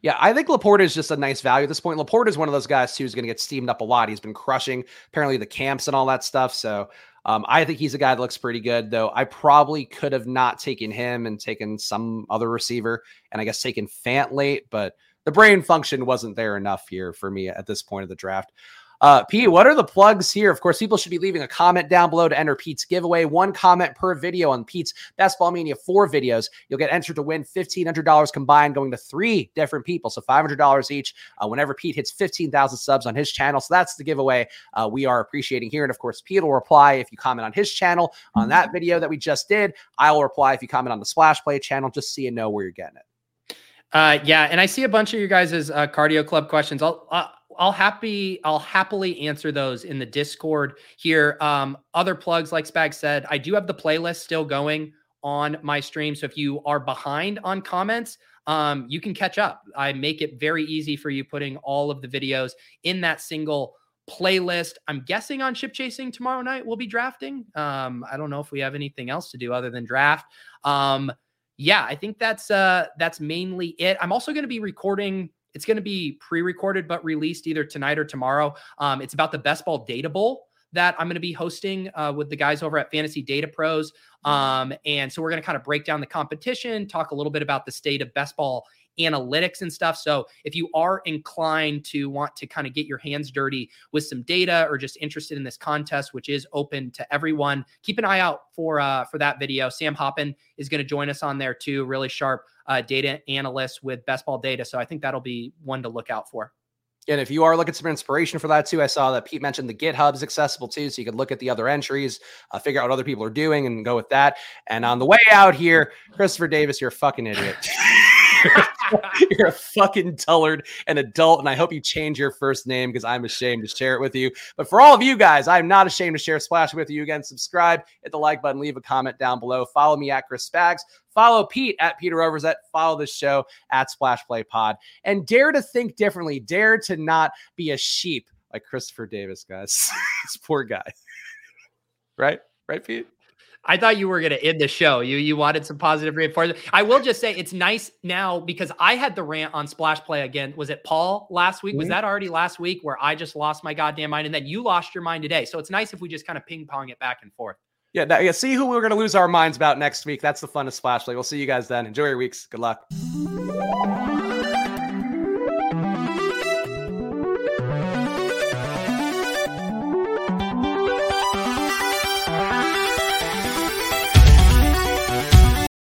yeah, I think Laporta is just a nice value at this point. Laporta is one of those guys who's going to get steamed up a lot. He's been crushing apparently the camps and all that stuff. So um, I think he's a guy that looks pretty good, though. I probably could have not taken him and taken some other receiver, and I guess taken Fant late, but the brain function wasn't there enough here for me at this point of the draft. Uh, Pete, what are the plugs here? Of course, people should be leaving a comment down below to enter Pete's giveaway. One comment per video on Pete's Best Ball Mania 4 videos. You'll get entered to win $1,500 combined going to three different people. So $500 each uh, whenever Pete hits 15,000 subs on his channel. So that's the giveaway uh, we are appreciating here. And of course, Pete will reply if you comment on his channel on that video that we just did. I will reply if you comment on the Splash Play channel just so you know where you're getting it. Uh, yeah, and I see a bunch of you guys' uh, cardio club questions. I'll uh, I'll happy I'll happily answer those in the Discord here. Um, other plugs, like Spag said, I do have the playlist still going on my stream. So if you are behind on comments, um, you can catch up. I make it very easy for you putting all of the videos in that single playlist. I'm guessing on ship chasing tomorrow night we'll be drafting. Um, I don't know if we have anything else to do other than draft. Um, yeah, I think that's uh that's mainly it. I'm also going to be recording it's going to be pre-recorded but released either tonight or tomorrow. Um, it's about the Best Ball Data Bowl that I'm going to be hosting uh, with the guys over at Fantasy Data Pros. Um, and so we're going to kind of break down the competition, talk a little bit about the state of best ball analytics and stuff. So if you are inclined to want to kind of get your hands dirty with some data or just interested in this contest, which is open to everyone, keep an eye out for uh, for that video. Sam Hoppen is going to join us on there too. Really sharp uh, data analyst with best ball data. So I think that'll be one to look out for. And if you are looking for some inspiration for that too, I saw that Pete mentioned the GitHub is accessible too, so you could look at the other entries, uh, figure out what other people are doing, and go with that. And on the way out here, Christopher Davis, you're a fucking idiot. You're a fucking dullard and adult, and I hope you change your first name because I'm ashamed to share it with you. But for all of you guys, I'm not ashamed to share Splash with you again. Subscribe, hit the like button, leave a comment down below. Follow me at Chris Spags. Follow Pete at Peter Overzet. Follow the show at Splash Play Pod. And dare to think differently. Dare to not be a sheep like Christopher Davis, guys. this poor guy. right? Right, Pete? I thought you were going to end the show. You you wanted some positive reinforcement. I will just say it's nice now because I had the rant on Splash Play again. Was it Paul last week? Mm-hmm. Was that already last week where I just lost my goddamn mind and then you lost your mind today? So it's nice if we just kind of ping pong it back and forth. Yeah, now, yeah. See who we're going to lose our minds about next week. That's the fun of Splash Play. We'll see you guys then. Enjoy your weeks. Good luck.